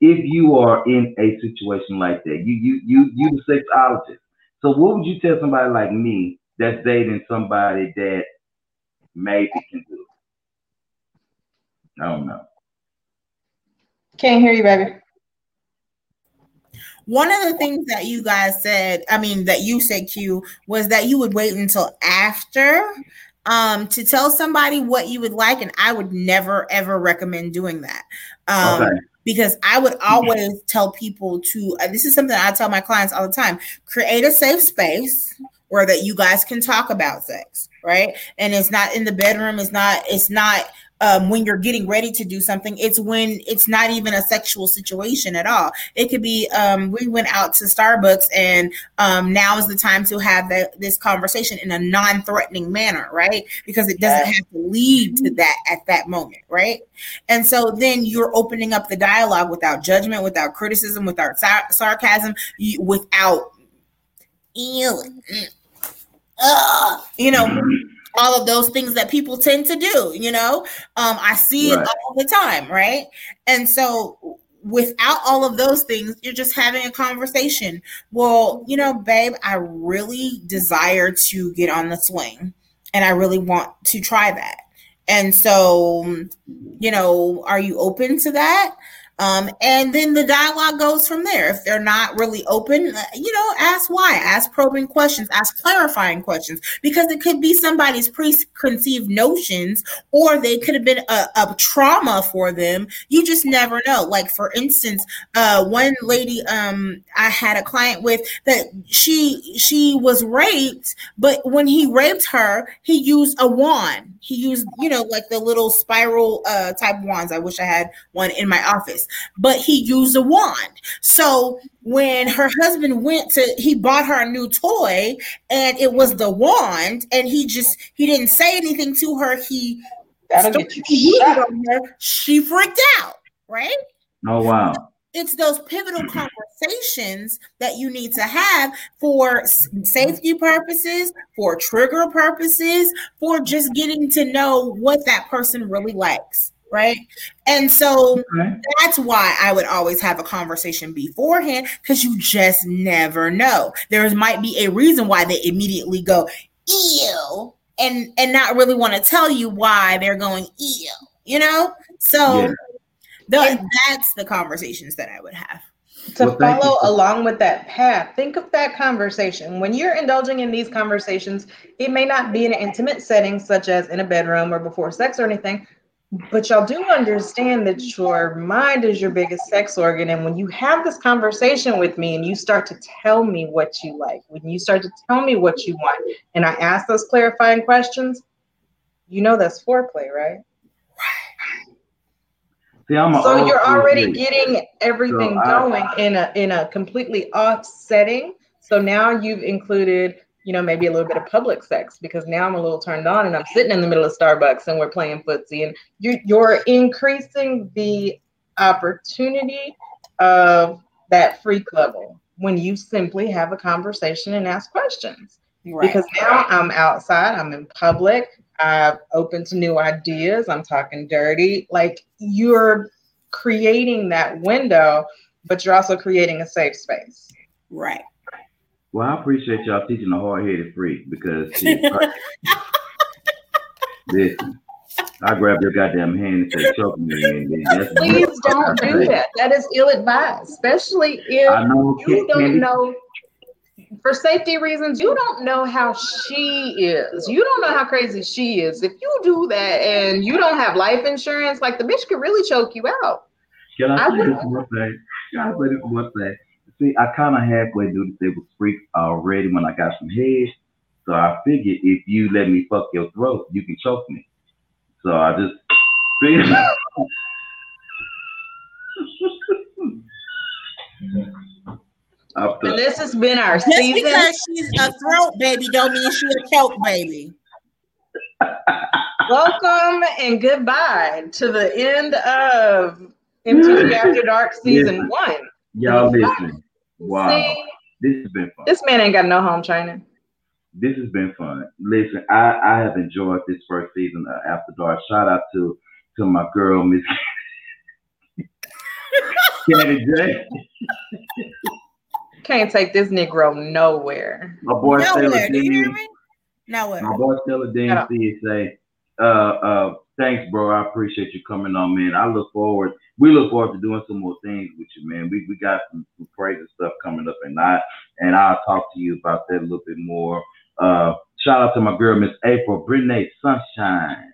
if you are in a situation like that? You you you you the sexologist. So what would you tell somebody like me that's dating somebody that maybe can do it? I don't know. Can't hear you, baby. One of the things that you guys said, I mean, that you said, Q, was that you would wait until after um, to tell somebody what you would like. And I would never, ever recommend doing that. Um, okay. Because I would always tell people to, uh, this is something I tell my clients all the time create a safe space where that you guys can talk about sex, right? And it's not in the bedroom, it's not, it's not um, when you're getting ready to do something. It's when it's not even a sexual situation at all. It could be um, we went out to Starbucks and um, now is the time to have that, this conversation in a non-threatening manner, right? Because it doesn't have to lead to that at that moment, right? And so then you're opening up the dialogue without judgment, without criticism, without sar- sarcasm, you, without ew, uh, you know all of those things that people tend to do you know? Um i see right. it all the time right? And so without all of those things you're just having a conversation. Well you know babe i really desire to get on the swing and i really want to try that. And so you know are you open to that um, and then the dialogue goes from there. If they're not really open, uh, you know, ask why, ask probing questions, ask clarifying questions, because it could be somebody's preconceived notions, or they could have been a, a trauma for them. You just never know. Like for instance, uh, one lady um, I had a client with that she she was raped, but when he raped her, he used a wand. He used, you know, like the little spiral uh, type wands. I wish I had one in my office but he used a wand. So when her husband went to, he bought her a new toy and it was the wand, and he just, he didn't say anything to her. He, That'll get you shot. Her. She freaked out, right? Oh, wow. It's those pivotal conversations that you need to have for safety purposes, for trigger purposes, for just getting to know what that person really likes. Right. And so okay. that's why I would always have a conversation beforehand because you just never know. There might be a reason why they immediately go, ew, and and not really want to tell you why they're going ew, you know? So yeah the, that's the conversations that I would have. To well, follow along with that path, think of that conversation. When you're indulging in these conversations, it may not be in an intimate setting, such as in a bedroom or before sex or anything, but y'all do understand that your mind is your biggest sex organ. And when you have this conversation with me and you start to tell me what you like, when you start to tell me what you want, and I ask those clarifying questions, you know that's foreplay, right? See, so you're already getting everything so going I, in a in a completely off setting. So now you've included, you know, maybe a little bit of public sex because now I'm a little turned on and I'm sitting in the middle of Starbucks and we're playing footsie and you you're increasing the opportunity of that freak level when you simply have a conversation and ask questions. Right. Because now I'm outside, I'm in public, I'm open to new ideas. I'm talking dirty. Like you're creating that window, but you're also creating a safe space. Right. Well, I appreciate y'all teaching the hard headed freak because listen, I grab your goddamn hand and say, choke me. And Please don't do that. That is ill advised, especially if you don't know for safety reasons, you don't know how she is. You don't know how crazy she is. If you do that and you don't have life insurance, like the bitch could really choke you out. Can I, I say this one thing? Can I say this one thing? See, I kind of halfway do the table freak already when I got some head. So I figured if you let me fuck your throat, you can choke me. So I just figured. And this has been our Just season. because she's a throat baby don't mean she's a choke baby. Welcome and goodbye to the end of MTG After Dark season one. Y'all listen. Wow. See, this has been fun. This man ain't got no home training. This has been fun. Listen, I, I have enjoyed this first season of After Dark. Shout out to to my girl, Miss Candy J. Can't take this Negro nowhere. My boy nowhere. Do you hear me? Nowhere. My boy Stella Dean say, uh, uh, thanks, bro. I appreciate you coming on, man. I look forward. We look forward to doing some more things with you, man. We we got some, some crazy stuff coming up, and I and I'll talk to you about that a little bit more. Uh, shout out to my girl, Miss April Brittany Sunshine.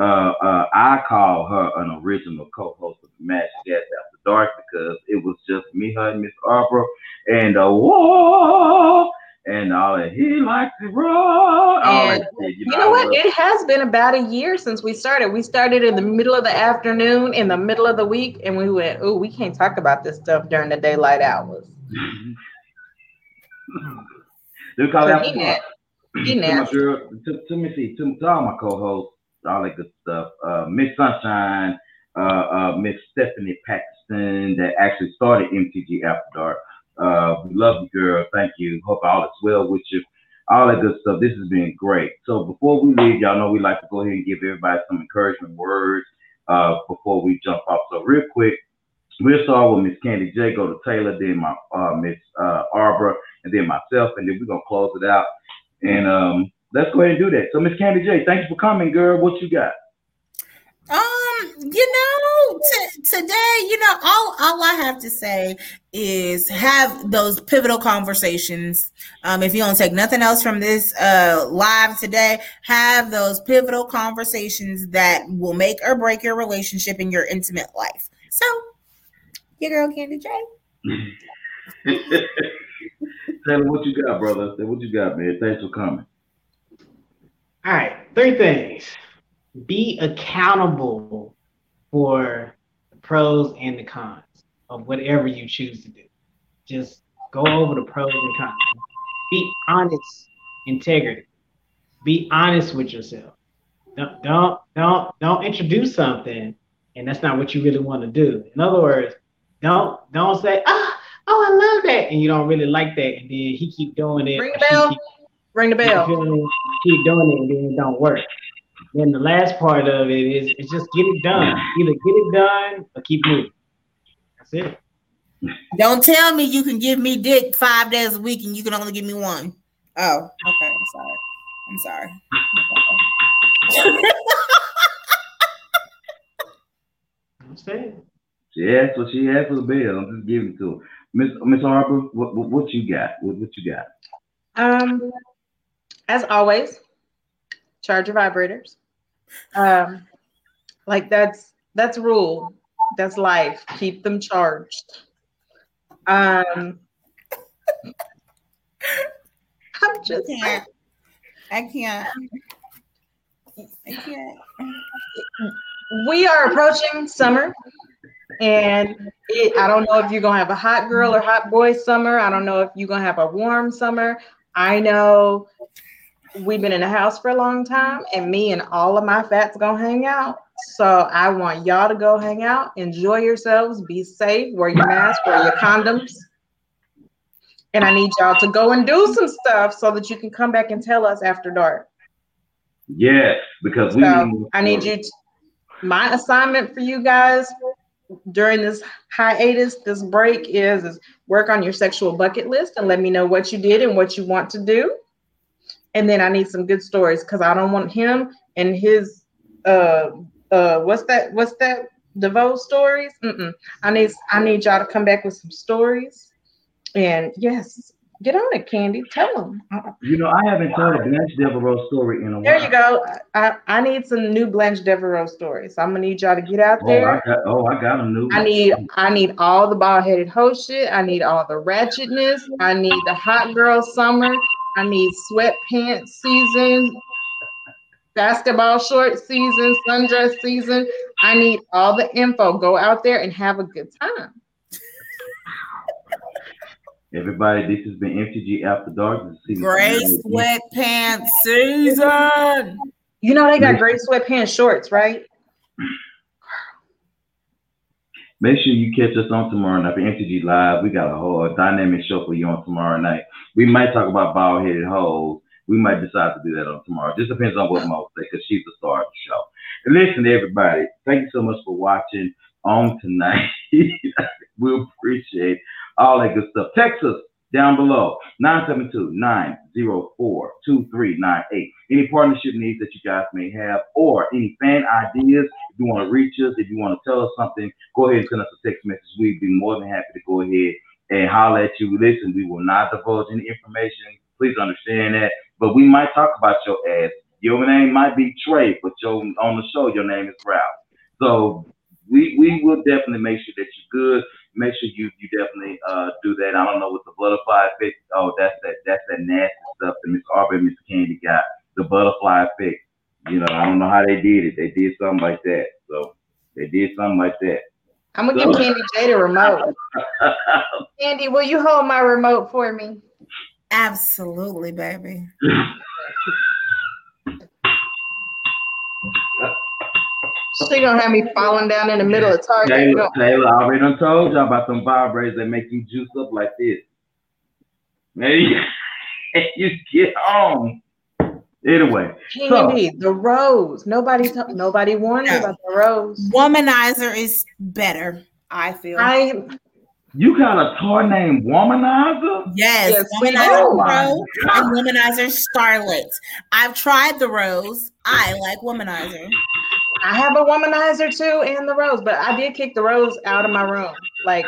Uh, uh, I call her an original co-host of Magic Gas After Dark because it was just me, her, and Miss Arbor, and a whoa, and all that. He likes to roll. And you, you know, know what? It has been about a year since we started. We started in the middle of the afternoon, in the middle of the week, and we went, "Oh, we can't talk about this stuff during the daylight hours." they call so he, he to, to, to me see to, to all my co-hosts all that good stuff. Uh, Miss Sunshine, uh, uh, Miss Stephanie Paxton, that actually started MTG After Dark. Uh, we love you, girl. Thank you. Hope all is well with you. All that good stuff. This has been great. So before we leave, y'all know we like to go ahead and give everybody some encouragement words uh, before we jump off. So real quick, we'll start with Miss Candy J, go to Taylor, then my uh, Miss uh, Arbor, and then myself, and then we're gonna close it out. And um, let's go ahead and do that. So, Miss Candy J, thanks for coming, girl. What you got? You know, t- today, you know, all all I have to say is have those pivotal conversations. Um, if you don't take nothing else from this uh live today, have those pivotal conversations that will make or break your relationship in your intimate life. So, your girl Candy J. Tell me what you got, brother. What you got, man? Thanks for coming. All right, three things. Be accountable for the pros and the cons of whatever you choose to do. Just go over the pros and cons. Be honest, integrity. Be honest with yourself. Don't don't don't don't introduce something and that's not what you really want to do. In other words, don't don't say ah oh I love that and you don't really like that and then he keep doing it. Ring the bell. Keep, Ring the bell. Keep doing it and then it don't work. Then the last part of it is, is just get it done. Either get it done or keep moving. That's it. Don't tell me you can give me dick five days a week and you can only give me one. Oh, okay. I'm sorry. I'm sorry. I'm sorry. I'm saying. She asked what she asked for the bill. I'm just giving it to her. Miss Miss Harper, what, what, what you got? What, what you got? Um, as always, charge your vibrators. Um, like that's that's rule. That's life. Keep them charged. Um, I'm just. I can't. I can't. I can't. We are approaching summer, and it, I don't know if you're gonna have a hot girl or hot boy summer. I don't know if you're gonna have a warm summer. I know we've been in the house for a long time, and me and all of my fats gonna hang out. So I want y'all to go hang out, enjoy yourselves, be safe, wear your mask, wear your condoms. And I need y'all to go and do some stuff so that you can come back and tell us after dark. Yes, because we. So I need you. To, my assignment for you guys during this hiatus, this break is, is work on your sexual bucket list and let me know what you did and what you want to do. And then I need some good stories because I don't want him and his uh uh what's that what's that DeVoe stories. Mm-mm. I need I need y'all to come back with some stories. And yes, get on it, Candy. Tell them. You know, I haven't told a Blanche Devereaux story in a There while. There you go. I, I need some new Blanche Devereaux stories. So I'm gonna need y'all to get out there. Oh. I got. Oh, I got a new. I need I need all the bald headed hoe shit. I need all the ratchetness. I need the hot girl summer. I need sweatpants season, basketball short season, sundress season. I need all the info. Go out there and have a good time. Everybody, this has been MTG After Dark. This season Gray sweatpants season. You know they got great sweatpants shorts, right? Make sure you catch us on tomorrow night for MTG Live. We got a whole dynamic show for you on tomorrow night. We might talk about bald headed hoes. We might decide to do that on tomorrow. Just depends on what Mo say because she's the star of the show. And listen, everybody, thank you so much for watching on tonight. we appreciate all that good stuff. Text us down below 972-904-2398. Any partnership needs that you guys may have or any fan ideas. If you want to reach us, if you want to tell us something, go ahead and send us a text message. We'd be more than happy to go ahead and holler at you. Listen, we will not divulge any information. Please understand that. But we might talk about your ass. Your name might be Trey, but your on the show your name is Ralph. So we we will definitely make sure that you're good. Make sure you you definitely uh do that. I don't know what the butterfly effect. Oh, that's that that's that nasty stuff that Miss Aubrey and Miss Candy got. The butterfly effect. You know, I don't know how they did it. They did something like that. So they did something like that. I'm gonna give Candy J the remote. Candy, will you hold my remote for me? Absolutely, baby. She gonna have me falling down in the middle of Target. Taylor, Taylor, I already done told y'all about some vibrators that make you juice up like this. Maybe you get on. Anyway, Candy, the rose. Nobody, t- nobody warned me No. about the rose. Womanizer is better, I feel. I you got a toy named Womanizer? yes, Yes, we Womanizer know. Oh my Pro and Womanizer Starlet. I've tried the rose. I like Womanizer. I have a womanizer too and the rose, but I did kick the rose out of my room. Like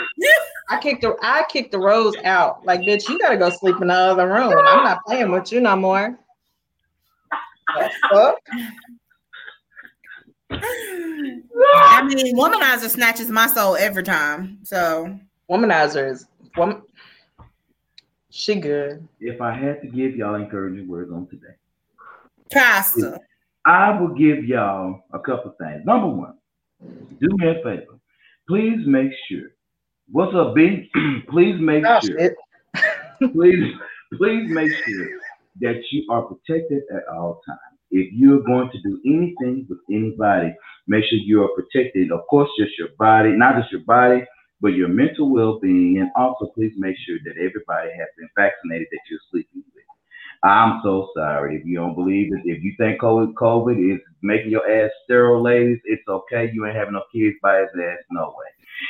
I kicked the I kicked the rose out. Like, bitch, you gotta go sleep in the other room. I'm not playing with you no more. I mean, Womanizer snatches my soul every time. So Womanizer is woman. She good. If I had to give y'all encouraging words on today, Pastor. I will give y'all a couple things. Number one, do me a favor. Please make sure. What's up, B? please make sure. please, please make sure that you are protected at all times. If you're going to do anything with anybody, make sure you are protected. Of course, just your body, not just your body, but your mental well-being, and also please make sure that everybody has been vaccinated that you're sleeping with. I'm so sorry if you don't believe it. If you think COVID, COVID is making your ass sterile, ladies, it's okay. You ain't having no kids by his ass, no way.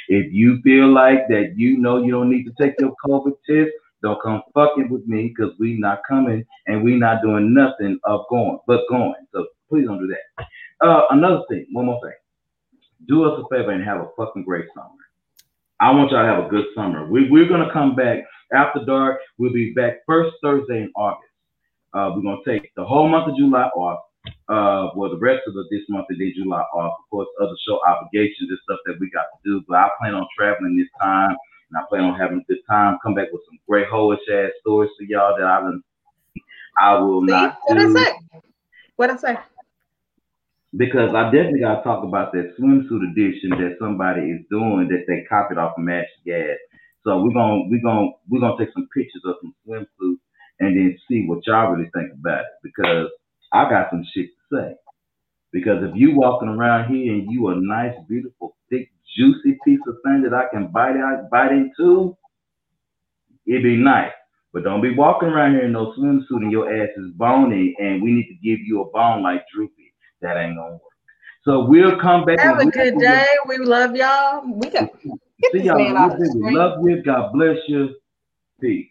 If you feel like that, you know you don't need to take your COVID test. Don't come fucking with me because we not coming and we not doing nothing of going, but going. So please don't do that. Uh, another thing, one more thing. Do us a favor and have a fucking great summer. I want y'all to have a good summer. We, we're gonna come back after dark. We'll be back first Thursday in August. Uh, we're gonna take the whole month of July off. Uh, well, the rest of the, this month and then July off. Of course, other show obligations and stuff that we got to do. But I plan on traveling this time, and I plan on having a good time. Come back with some great hoish ass stories for y'all that I done, I will See, not. what I say? What I say? because I definitely got to talk about that swimsuit edition that somebody is doing that they copied off of Match Gas. So we're gonna we're gonna we're gonna take some pictures of some swimsuits and then see what y'all really think about it because I got some shit to say. Because if you walking around here and you a nice, beautiful, thick, juicy piece of thing that I can bite out, bite into, it'd be nice. But don't be walking around here in no swimsuit and your ass is bony and we need to give you a bone like Droopy. That ain't gonna work. So we'll come back. Have a we'll- good day. We love y'all. We got See y'all. man off the We love you. God bless you. Peace.